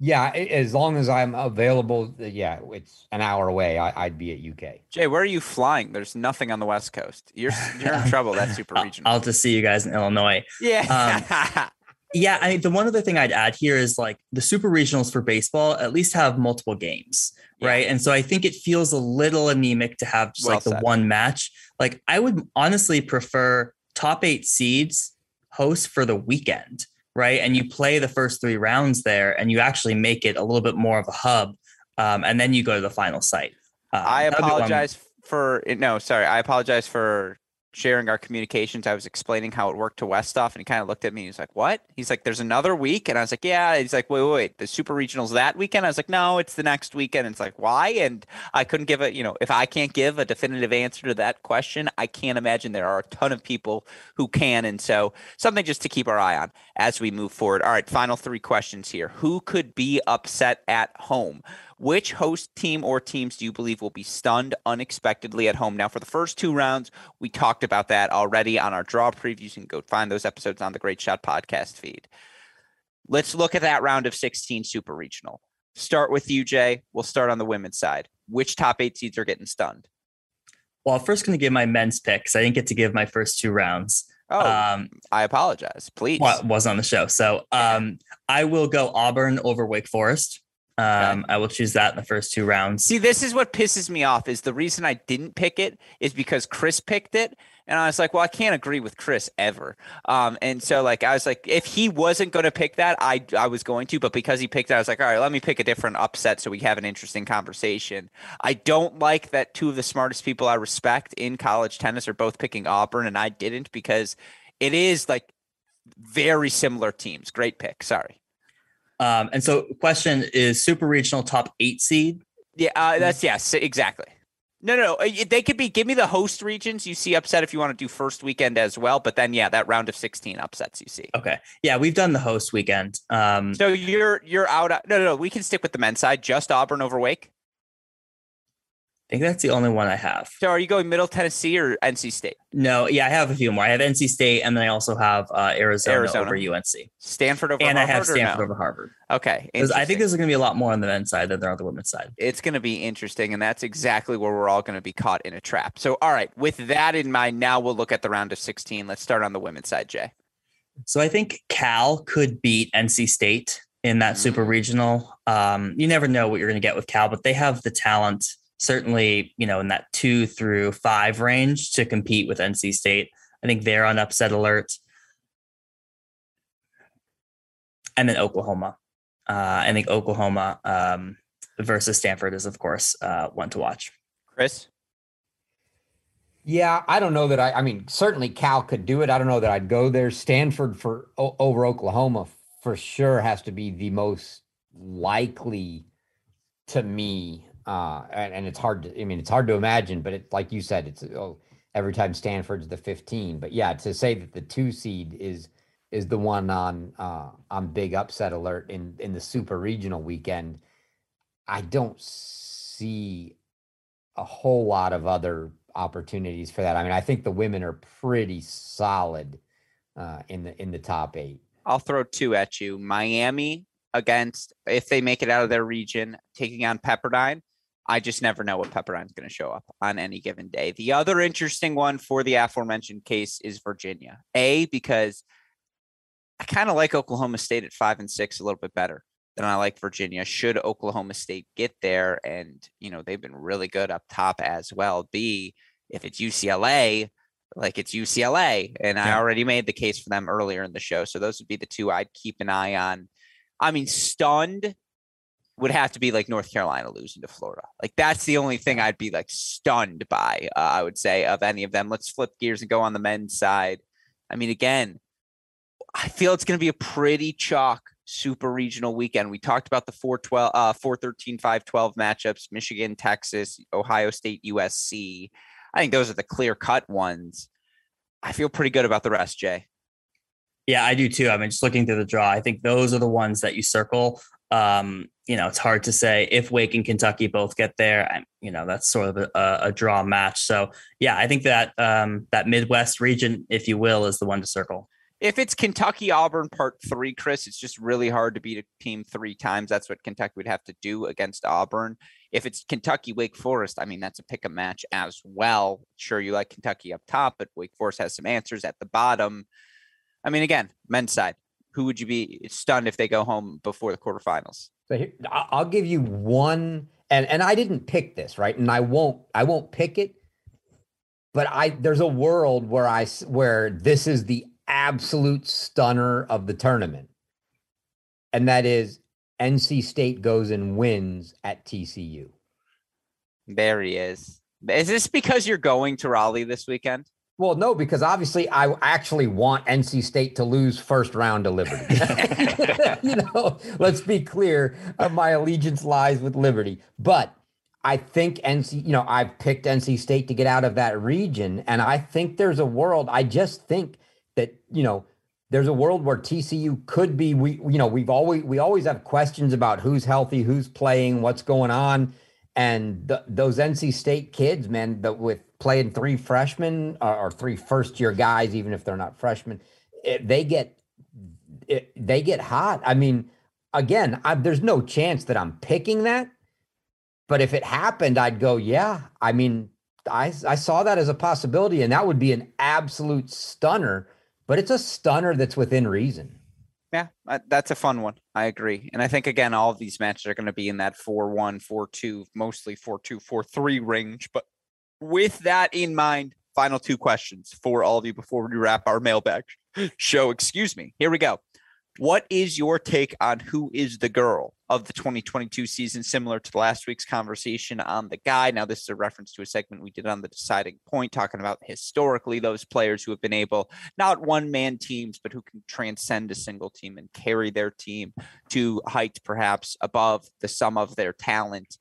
S3: Yeah, as long as I'm available, uh, yeah, it's an hour away. I, would be at UK.
S1: Jay, where are you flying? There's nothing on the West Coast. You're you're in trouble. That's <laughs> super regional.
S2: I'll just see you guys in Illinois.
S1: Yeah.
S2: Um, <laughs> yeah, I mean, the one other thing I'd add here is like the super regionals for baseball at least have multiple games, yeah. right? And so I think it feels a little anemic to have just well like said. the one match. Like I would honestly prefer top eight seeds host for the weekend right? And you play the first three rounds there, and you actually make it a little bit more of a hub, um, and then you go to the final site.
S1: Um, I apologize for no, sorry, I apologize for sharing our communications, I was explaining how it worked to Westoff, and he kind of looked at me. He's like, "What?" He's like, "There's another week," and I was like, "Yeah." He's like, "Wait, wait, wait. The super regionals that weekend?" I was like, "No, it's the next weekend." And it's like, "Why?" And I couldn't give a, you know, if I can't give a definitive answer to that question, I can't imagine there are a ton of people who can. And so, something just to keep our eye on as we move forward. All right, final three questions here. Who could be upset at home? Which host team or teams do you believe will be stunned unexpectedly at home? Now, for the first two rounds, we talked about that already on our draw previews. You can go find those episodes on the Great Shot podcast feed. Let's look at that round of 16 Super Regional. Start with you, Jay. We'll start on the women's side. Which top eight seeds are getting stunned?
S2: Well, I'm first going to give my men's picks. I didn't get to give my first two rounds.
S1: Oh, um, I apologize. Please.
S2: Well, was on the show. So <laughs> um, I will go Auburn over Wake Forest. Um, okay. I will choose that in the first two rounds.
S1: See, this is what pisses me off. Is the reason I didn't pick it is because Chris picked it, and I was like, well, I can't agree with Chris ever. Um, and so like I was like, if he wasn't going to pick that, I I was going to, but because he picked it, I was like, all right, let me pick a different upset so we have an interesting conversation. I don't like that two of the smartest people I respect in college tennis are both picking Auburn, and I didn't because it is like very similar teams. Great pick. Sorry.
S2: Um, and so, question is super regional top eight seed?
S1: Yeah, uh, that's yes, exactly. No, no, uh, they could be. Give me the host regions you see upset if you want to do first weekend as well. But then, yeah, that round of sixteen upsets you see.
S2: Okay, yeah, we've done the host weekend. Um,
S1: so you're you're out. No, no, no. We can stick with the men's side. Just Auburn over Wake.
S2: I think that's the only one I have.
S1: So are you going Middle Tennessee or NC State?
S2: No, yeah, I have a few more. I have NC State, and then I also have uh, Arizona, Arizona, over UNC,
S1: Stanford over,
S2: and
S1: Harvard,
S2: I have Stanford no? over Harvard.
S1: Okay,
S2: I think there's going to be a lot more on the men's side than there on the women's side.
S1: It's going to be interesting, and that's exactly where we're all going to be caught in a trap. So, all right, with that in mind, now we'll look at the round of 16. Let's start on the women's side, Jay.
S2: So I think Cal could beat NC State in that mm-hmm. super regional. Um, you never know what you're going to get with Cal, but they have the talent certainly, you know, in that two through five range to compete with NC State. I think they're on upset alert. And then Oklahoma. Uh, I think Oklahoma um, versus Stanford is, of course, uh, one to watch.
S1: Chris?
S3: Yeah, I don't know that I. I mean, certainly Cal could do it. I don't know that I'd go there. Stanford for o- over Oklahoma for sure has to be the most likely to me uh, and, and it's hard to, I mean, it's hard to imagine, but it, like you said, it's oh, every time Stanford's the 15. But yeah, to say that the two seed is is the one on uh, on big upset alert in in the super regional weekend, I don't see a whole lot of other opportunities for that. I mean, I think the women are pretty solid uh, in the in the top eight.
S1: I'll throw two at you. Miami against if they make it out of their region, taking on Pepperdine. I just never know what Pepperdine's going to show up on any given day. The other interesting one for the aforementioned case is Virginia. A, because I kind of like Oklahoma State at five and six a little bit better than I like Virginia. Should Oklahoma State get there, and you know they've been really good up top as well. B, if it's UCLA, like it's UCLA, and yeah. I already made the case for them earlier in the show. So those would be the two I'd keep an eye on. I mean, stunned would have to be like North Carolina losing to Florida. Like that's the only thing I'd be like stunned by. Uh, I would say of any of them. Let's flip gears and go on the men's side. I mean, again, I feel it's going to be a pretty chalk super regional weekend. We talked about the 412, uh, 413, 512 matchups, Michigan, Texas, Ohio State, USC. I think those are the clear cut ones. I feel pretty good about the rest, Jay.
S2: Yeah, I do too. I mean, just looking through the draw, I think those are the ones that you circle. Um, you know, it's hard to say if Wake and Kentucky both get there. And, you know, that's sort of a, a draw match. So, yeah, I think that um, that Midwest region, if you will, is the one to circle.
S1: If it's Kentucky Auburn part three, Chris, it's just really hard to beat a team three times. That's what Kentucky would have to do against Auburn. If it's Kentucky Wake Forest, I mean, that's a pick a match as well. Sure, you like Kentucky up top, but Wake Forest has some answers at the bottom. I mean, again, men's side, who would you be stunned if they go home before the quarterfinals?
S3: So here, I'll give you one, and and I didn't pick this, right? And I won't I won't pick it, but I there's a world where I where this is the absolute stunner of the tournament, and that is NC State goes and wins at TCU.
S1: There he is. Is this because you're going to Raleigh this weekend?
S3: Well, no, because obviously I actually want NC State to lose first round to Liberty. <laughs> you know, let's be clear. Uh, my allegiance lies with Liberty, but I think NC. You know, I've picked NC State to get out of that region, and I think there's a world. I just think that you know there's a world where TCU could be. We you know we've always we always have questions about who's healthy, who's playing, what's going on, and the, those NC State kids, man, that with playing three freshmen or, or, three first year guys, even if they're not freshmen, it, they get it, they get hot. I mean, again, I, there's no chance that I'm picking that, but if it happened, I'd go, yeah. I mean, I I saw that as a possibility, and that would be an absolute stunner but it's a stunner that's within reason.
S1: Yeah, uh, that's a fun one. I agree. And I think, again, all of these matches are going to be in that 4 1, 4 2, mostly 4 2, 4 3 range. But with that in mind, final two questions for all of you before we wrap our mailbag show. Excuse me. Here we go. What is your take on who is the girl of the 2022 season, similar to last week's conversation on the guy? Now, this is a reference to a segment we did on the deciding point, talking about historically those players who have been able, not one man teams, but who can transcend a single team and carry their team to heights perhaps above the sum of their talent.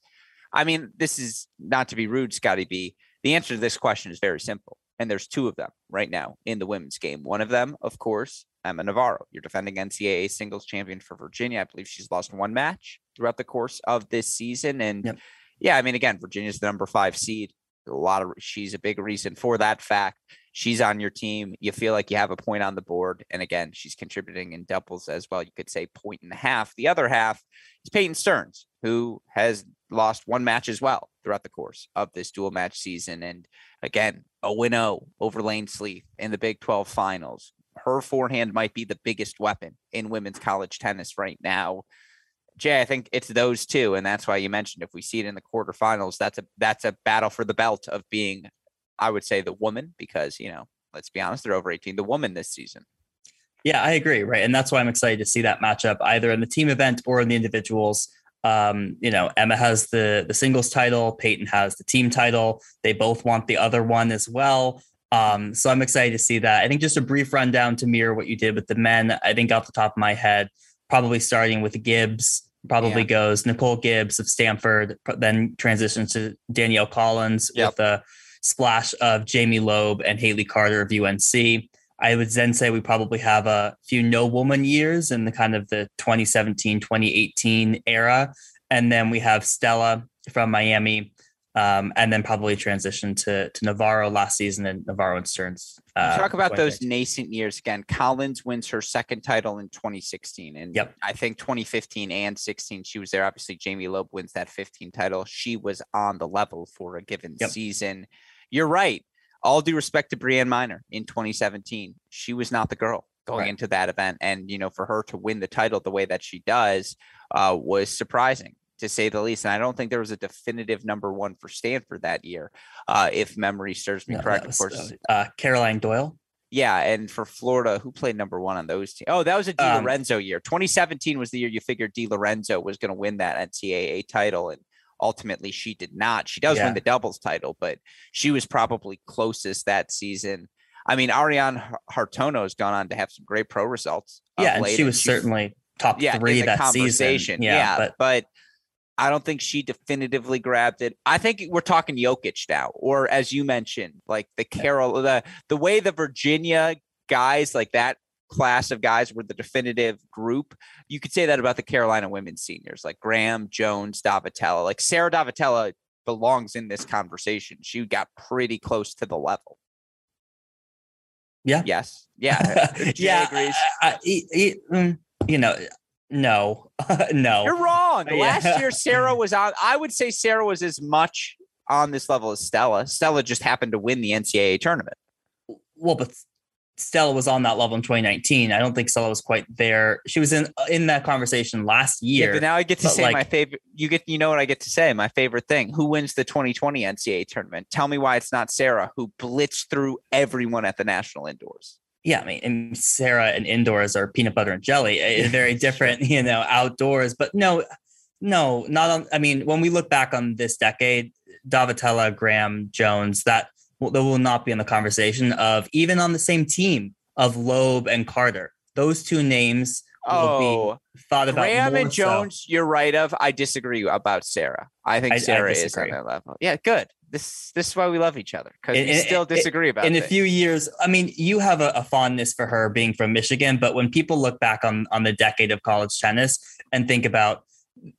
S1: I mean, this is not to be rude, Scotty B. The answer to this question is very simple. And there's two of them right now in the women's game. One of them, of course, Emma Navarro. You're defending NCAA singles champion for Virginia. I believe she's lost one match throughout the course of this season. And yep. yeah, I mean, again, Virginia's the number five seed. A lot of she's a big reason for that fact. She's on your team. You feel like you have a point on the board. And again, she's contributing in doubles as well. You could say point and a half. The other half is Peyton Stearns, who has lost one match as well throughout the course of this dual match season. And again, a win 0 over Layne Sleeth in the Big 12 finals her forehand might be the biggest weapon in women's college tennis right now. Jay, I think it's those two, and that's why you mentioned if we see it in the quarterfinals, that's a that's a battle for the belt of being, I would say, the woman because you know, let's be honest, they're over eighteen, the woman this season.
S2: Yeah, I agree, right, and that's why I'm excited to see that matchup either in the team event or in the individuals. Um, you know, Emma has the the singles title, Peyton has the team title. They both want the other one as well. Um, so I'm excited to see that. I think just a brief rundown to mirror what you did with the men. I think off the top of my head, probably starting with Gibbs, probably yeah. goes Nicole Gibbs of Stanford, then transitions to Danielle Collins yep. with a splash of Jamie Loeb and Hayley Carter of UNC. I would then say we probably have a few no woman years in the kind of the 2017, 2018 era. And then we have Stella from Miami, um, and then probably transition to to Navarro last season and Navarro and Stearns.
S1: Uh, talk about those nascent years again. Collins wins her second title in 2016, and
S2: yep.
S1: I think 2015 and 16 she was there. Obviously, Jamie Loeb wins that 15 title. She was on the level for a given yep. season. You're right. All due respect to Brienne Minor in 2017, she was not the girl going right. into that event, and you know for her to win the title the way that she does uh, was surprising to say the least. And I don't think there was a definitive number one for Stanford that year, uh, if memory serves me no, correct. Was, of course,
S2: uh, uh, Caroline Doyle.
S1: Yeah, and for Florida, who played number one on those teams? Oh, that was a Di um, Lorenzo year. 2017 was the year you figured Di Lorenzo was going to win that NCAA title, and ultimately she did not. She does yeah. win the doubles title, but she was probably closest that season. I mean, Arianne Hartono has gone on to have some great pro results.
S2: Uh, yeah, and she was certainly top yeah, three that season.
S1: Yeah, yeah but, but I don't think she definitively grabbed it. I think we're talking Jokic now, or as you mentioned, like the Carol, the the way the Virginia guys, like that class of guys, were the definitive group. You could say that about the Carolina women's seniors, like Graham, Jones, Daavettila. Like Sarah Daavettila belongs in this conversation. She got pretty close to the level.
S2: Yeah.
S1: Yes. Yeah. <laughs>
S2: yeah. Agrees. I, I, mm, you know, no, <laughs> no.
S1: You're wrong. Last year, Sarah was on. I would say Sarah was as much on this level as Stella. Stella just happened to win the NCAA tournament.
S2: Well, but Stella was on that level in 2019. I don't think Stella was quite there. She was in uh, in that conversation last year.
S1: Yeah, but now I get to say like, my favorite. You get, you know what I get to say. My favorite thing. Who wins the 2020 NCAA tournament? Tell me why it's not Sarah, who blitzed through everyone at the national indoors
S2: yeah, I mean, and Sarah and indoors are peanut butter and jelly. It's very <laughs> different, you know, outdoors. But no, no, not on. I mean, when we look back on this decade, Daavettila, Graham, Jones, that that will not be in the conversation of even on the same team of Loeb and Carter. Those two names will
S1: Oh,
S2: be thought about.
S1: Graham and
S2: so.
S1: Jones, you're right of. I disagree about Sarah. I think
S2: I- I
S1: Sarah is on that level. Yeah, good. This this is why we love each other because we still disagree about
S2: in a few years i mean you have a, a fondness for her being from michigan but when people look back on on the decade of college tennis and think about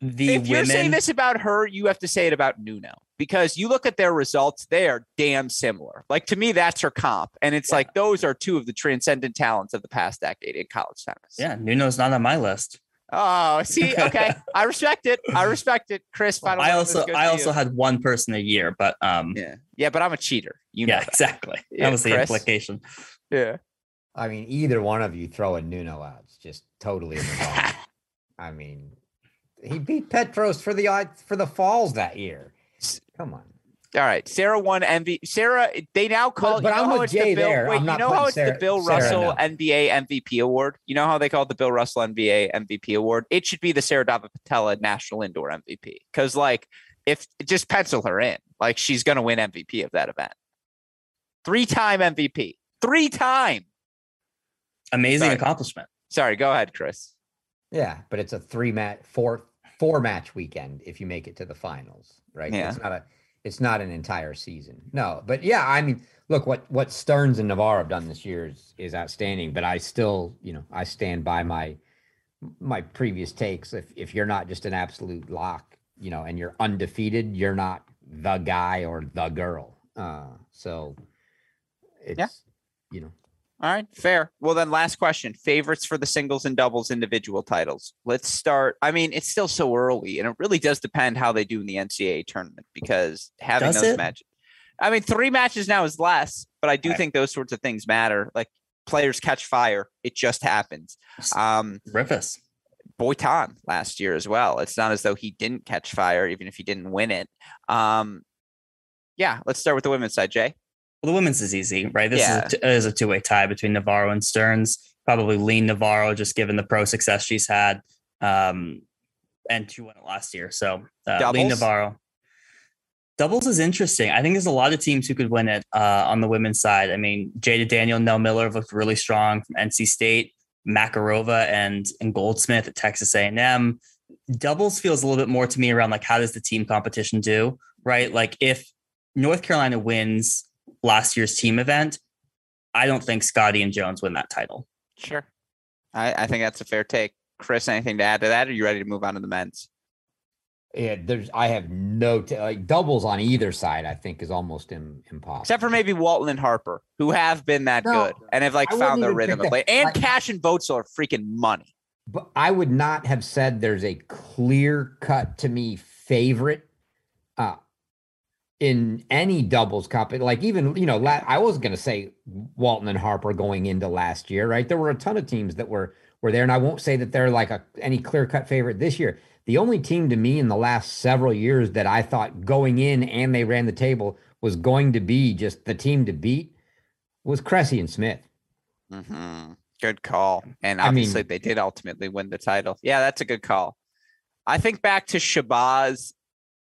S2: the
S1: if you're saying this about her, you have to say it about Nuno because you look at their results; they are damn similar. Like to me, that's her comp, and it's
S2: Yeah.
S1: like those are two of the transcendent talents of the past decade in college tennis.
S2: yeah nuno's not on my list
S1: Oh, see, okay, <laughs> I respect it. I respect it, Chris. Final
S2: i also i also
S1: you.
S2: had one person a year but um yeah,
S1: yeah, yeah, but I'm a cheater. You know, that.
S2: exactly
S1: Yeah,
S2: that was the
S1: Chris?
S2: implication
S1: yeah.
S3: I mean, either one of you throwing Nuno out, it's just totally in the. <laughs> I mean, he beat Petros for the for the falls that year. Come on.
S1: All right, Sarah won MV. Sarah, they now call.
S3: but
S1: you know
S3: I'm
S1: how
S3: with Jay
S1: the Bill,
S3: there.
S1: Wait,
S3: I'm
S1: you know how
S3: putting
S1: it's the
S3: Sarah-
S1: Bill
S3: Sarah
S1: Russell
S3: no.
S1: NBA MVP award. You know how they call it the Bill Russell NBA MVP award. It should be the Sarah Dava Patella National Indoor MVP because, like, if just pencil her in, like she's gonna win MVP of that event. Three-time MVP. Three-time.
S2: amazing
S1: Sorry.
S2: accomplishment
S1: Sorry, go ahead, Chris.
S3: Yeah, but it's a three match, four four match weekend if you make it to the finals, right?
S1: Yeah.
S3: It's not a it's not an entire season. No, but yeah, I mean, look what what Stearns and Navarro have done this year is is outstanding. But I still, you know, I stand by my my previous takes. If if you're not just an absolute lock, you know, and you're undefeated, you're not the guy or the girl. Uh, so it's you know,
S1: All right, fair. Well, then, last question: favorites for the singles and doubles individual titles. Let's start. I mean, it's still so early, and it really does depend how they do in the NCAA tournament because having
S2: Does
S1: those
S2: it?
S1: matches. I mean, three matches now is less, but I do
S2: Right.
S1: think those sorts of things matter. Like players catch fire; it just happens. Um,
S2: Rivas.
S1: Boitan last year as well. It's not as though he didn't catch fire, even if he didn't win it. Um, yeah, let's start with the women's side, Jay.
S2: Well, the women's is easy, right? This
S1: Yeah.
S2: is, a, is a two way tie between Navarro and Stearns. Probably lean Navarro, just given the pro success she's had, um, and she won it last year. So uh, lean Navarro. Doubles is interesting. I think there's a lot of teams who could win it uh, on the women's side. I mean, Jaeda Daniel, Nell Miller have looked really strong from NC State, Makarova, and and Goldsmith at Texas A&M. Doubles feels a little bit more to me around like how does the team competition do, right? Like if North Carolina wins last year's team event, I don't think Scotty and Jones win that title.
S1: Sure. I, I think that's a fair take. Chris, anything to add to that? Or are you ready to move on to the men's?
S3: yeah, there's I have no t- like doubles on either side. I think is almost Im- impossible.
S1: Except for maybe Walton and Harper, who have been that
S3: No,
S1: good and have like
S3: I
S1: found their rhythm of play. And
S3: Like-
S1: Cash and Votes are freaking money.
S3: but I would not have said there's a clear cut to me favorite in any doubles comp. Like even you know, la- I was going to say Walton and Harper going into last year, right? There were a ton of teams that were were there, and I won't say that they're like a any clear cut favorite this year. The only team to me in the last several years that I thought going in and they ran the table was going to be just the team to beat was Cressy and Smith.
S1: hmm Good call. And
S3: I
S1: obviously,
S3: mean-
S1: they did ultimately win the title. Yeah, that's a good call. I think back to Shabazz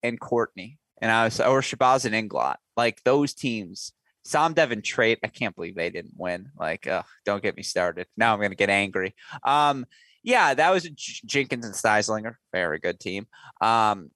S1: and Courtney, and I was or Shabazz and Inglot. Like those teams, Sam Devon Trait. I can't believe they didn't win. Like, ugh, don't get me started. Now I'm gonna get angry. Um, yeah, that was J- Jenkins and Styslinger. Very good team. Um,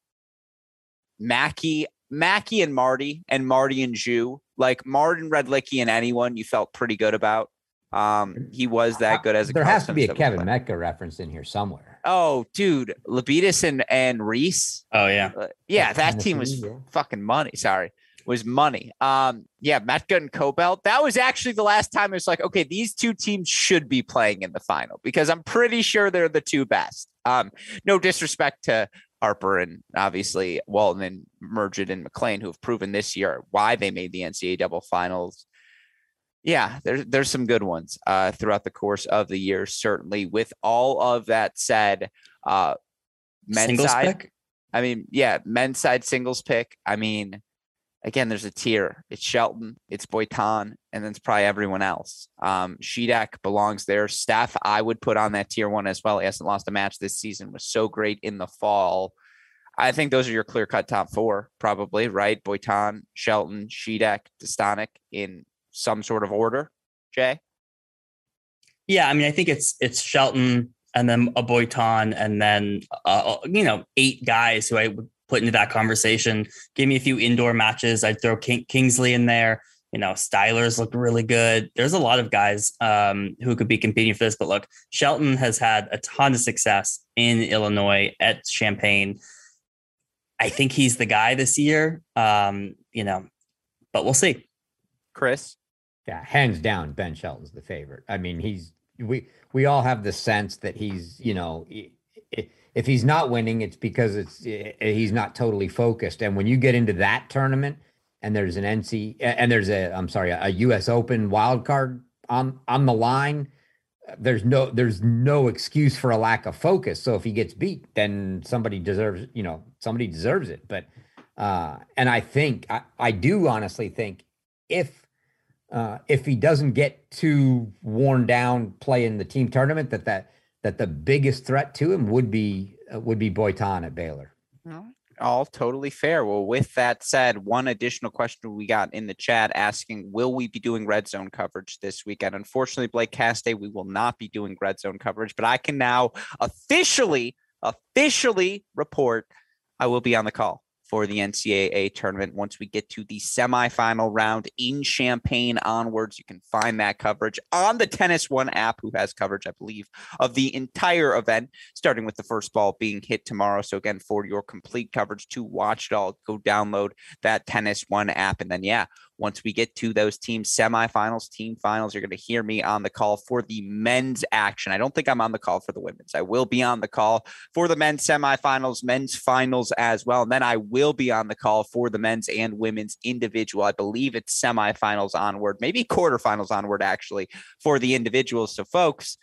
S1: Mackey, Mackey and Marty, and Marty and Jew. Like Martin Redlicki and anyone you felt pretty good about. Um, he was that good as a
S3: there has to be a Kevin
S1: player.
S3: Mecca reference in here somewhere.
S1: Oh, dude, Labidas and and Reese.
S2: Oh yeah.
S1: Uh, yeah, that team was fucking money. Sorry, was money. Um, yeah, Matt Good and Cobell. That was actually the last time it was like, okay, these two teams should be playing in the final because I'm pretty sure they're the two best. Um, no disrespect to Harper and obviously Walton and Merged and McLean, who have proven this year why they made the NCAA double finals. Yeah, there's there's some good ones uh, throughout the course of the year. Certainly, with all of that said, uh, men's
S2: Singles
S1: side.
S2: pick?
S1: I mean, yeah, men's side singles pick. I mean, again, there's a tier. It's Shelton, it's Boitan, and then it's probably everyone else. Um, Shedak belongs there. Staff, I would put on that tier one as well. He hasn't lost a match this season. Was so great in the fall. I think those are your clear cut top four, probably, right? Boitan, Shelton, Shedak, Dostanic in some sort of order. Jay?
S2: Yeah, I mean, I think it's it's Shelton and then a Boitan and then uh, uh, you know eight guys who I would put into that conversation. Give me a few indoor matches. I'd throw King- Kingsley in there. You know, Stylers looked really good. There's a lot of guys um, who could be competing for this. But look, Shelton has had a ton of success in Illinois at Champaign. I think he's the guy this year. Um, you know, but we'll see.
S1: Chris?
S3: Yeah, hands down, Ben Shelton's the favorite. I mean, he's we we all have the sense that he's you know if he's not winning, it's because it's he's not totally focused. And when you get into that tournament, and there's an NC and there's a I'm sorry a U.S. Open wild card on on the line, there's no there's no excuse for a lack of focus. So if he gets beat, then somebody deserves you know somebody deserves it. But uh, and I think I, I do honestly think if uh, if he doesn't get too worn down playing the team tournament, that that that the biggest threat to him would be uh, would be Boitan at Baylor.
S1: All totally fair. Well, with that said, one additional question we got in the chat asking, will we be doing red zone coverage this weekend? Unfortunately, Blake Castay, we will not be doing red zone coverage, but I can now officially, officially report I will be on the call for the NCAA tournament. Once we get to the semifinal round in Champaign onwards, you can find that coverage on the Tennis One app, who has coverage, I believe, of the entire event, starting with the first ball being hit tomorrow. So, again, for your complete coverage to watch it all, go download that Tennis One app. And then, yeah, once we get to those team semifinals, team finals, you're going to hear me on the call for the men's action. I don't think I'm on the call for the women's. I will be on the call for the men's semifinals, men's finals as well. And then I will be on the call for the men's and women's individual. I believe it's semifinals onward, maybe quarterfinals onward, actually, for the individuals. So, folks,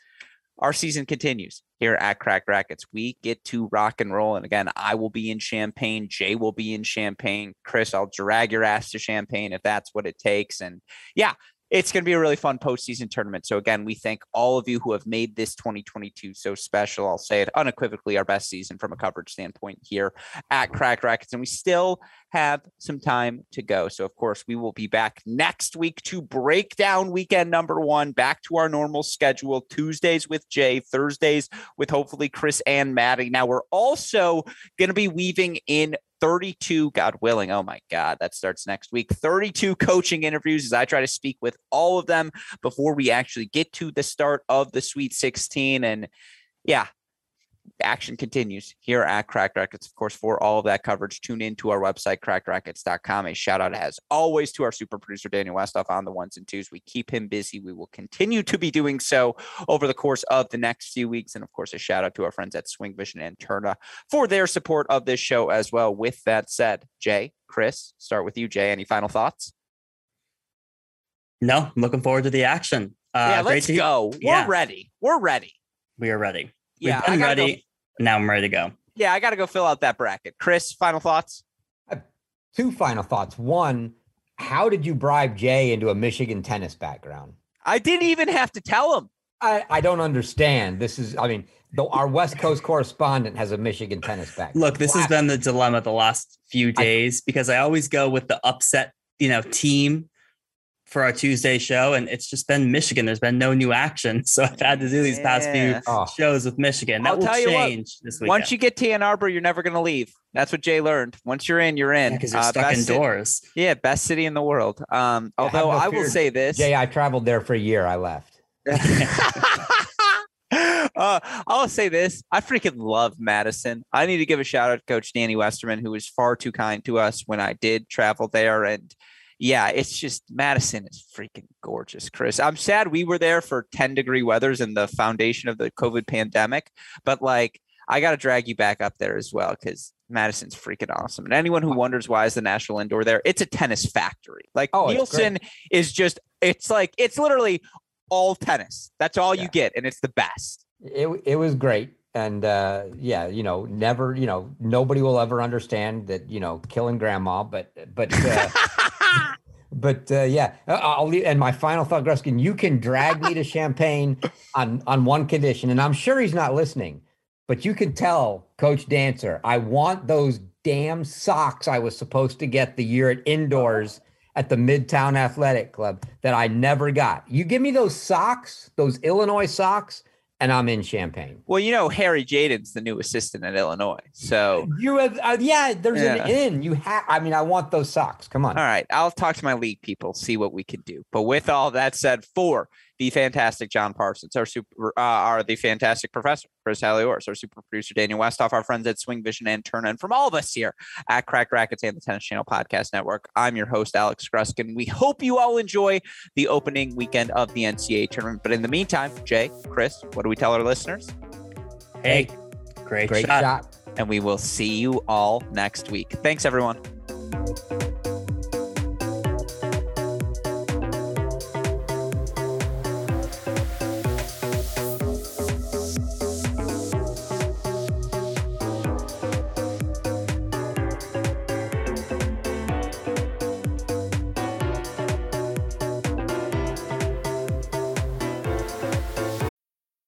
S1: our season continues here at Cracked Racquets. We get to rock and roll. And again, I will be in Champaign. Jay will be in Champaign. Chris, I'll drag your ass to Champaign if that's what it takes. And yeah, it's going to be a really fun postseason tournament. So again, we thank all of you who have made this 2022 so special. I'll say it unequivocally our best season from a coverage standpoint here at Cracked Racquets, and we still have some time to go. So of course, we will be back next week to break down weekend number one, back to our normal schedule. Tuesdays with Jay, Thursdays with hopefully Chris and Maddie. Now we're also going to be weaving in 32, God willing, oh my God, that starts next week. 32 coaching interviews as I try to speak with all of them before we actually get to the start of the Sweet 16. And yeah, action continues here at Cracked Racquets. Of course, for all of that coverage, tune in to our website, crackrackets.com. A shout out, as always, to our super producer, Daniel Westoff, on the ones and twos. We keep him busy. We will continue to be doing so over the course of the next few weeks. And of course, a shout out to our friends at Swing Vision and Tourna for their support of this show as well. With that said, Jay, Chris, start with you, Jay. Any final thoughts?
S2: No, I'm looking forward to the action.
S1: Uh, yeah, let's go. We're yeah. ready. We're ready.
S2: We are ready. Yeah, I'm ready. Go. Now I'm ready to go.
S1: Yeah, I got to go fill out that bracket. Chris, final thoughts?
S3: two final thoughts. One, how did you bribe Jay into a Michigan tennis background?
S1: I didn't even have to tell him.
S3: I, I don't understand. This is, I mean, the, our West Coast correspondent has a Michigan tennis background.
S2: Look, this has been the dilemma the last few days I, because I always go with the upset, you know, team for our Tuesday show, and it's just been Michigan. There's been no new action, <laughs> so I've had to do these past few oh. shows with Michigan. That I'll will change what, this week.
S1: Once you get to Ann Arbor, you're never going to leave. That's what Jay learned. Once you're in, you're in.
S2: Because yeah, you're uh, stuck indoors.
S1: City, yeah, best city in the world. Um, yeah, although no I will say this,
S3: Jay, I traveled there for a year. I left. <laughs> <laughs>
S1: uh, I'll say this. I freaking love Madison. I need to give a shout out to Coach Danny Westerman, who was far too kind to us when I did travel there. And yeah, it's just Madison is freaking gorgeous, Chris. I'm sad we were there for 10 degree weathers and the foundation of the COVID pandemic, but like I got to drag you back up there as well because Madison's freaking awesome. And anyone who wonders why is the National Indoor there, it's a tennis factory. Like oh, Nielsen is just, it's like, it's literally all tennis. That's all yeah. you get. And it's the best.
S3: It, it was great. And uh, yeah, you know, never, you know, nobody will ever understand that, you know, killing grandma, but, but, uh, <laughs> but uh, yeah, uh, I'll leave. And my final thought, Gruskin, you can drag me to Champaign on on one condition, and I'm sure he's not listening. but you can tell Coach Dancer, I want those damn socks I was supposed to get the year at indoors at the Midtown Athletic Club that I never got. You give me those socks, those Illinois socks, and I'm in Champaign.
S1: Well, you know, Harry Jaden's the new assistant at Illinois. So
S3: you have, uh, yeah, there's yeah. an in. You have, I mean, I want those socks. Come on.
S1: All right. I'll talk to my league people, see what we can do. But with all that said, for the fantastic John Parsons, our super, uh, our the fantastic professor Chris Halliors, our super producer Daniel Westoff, our friends at Swing Vision and Tourna, and from all of us here at Cracked Racquets and the Tennis Channel Podcast Network, I'm your host Alex Gruskin. We hope you all enjoy the opening weekend of the NCAA tournament. But in the meantime, Jay, Chris, what do we tell our listeners?
S2: Hey, great, great shot. shot.
S1: And we will see you all next week. Thanks, everyone.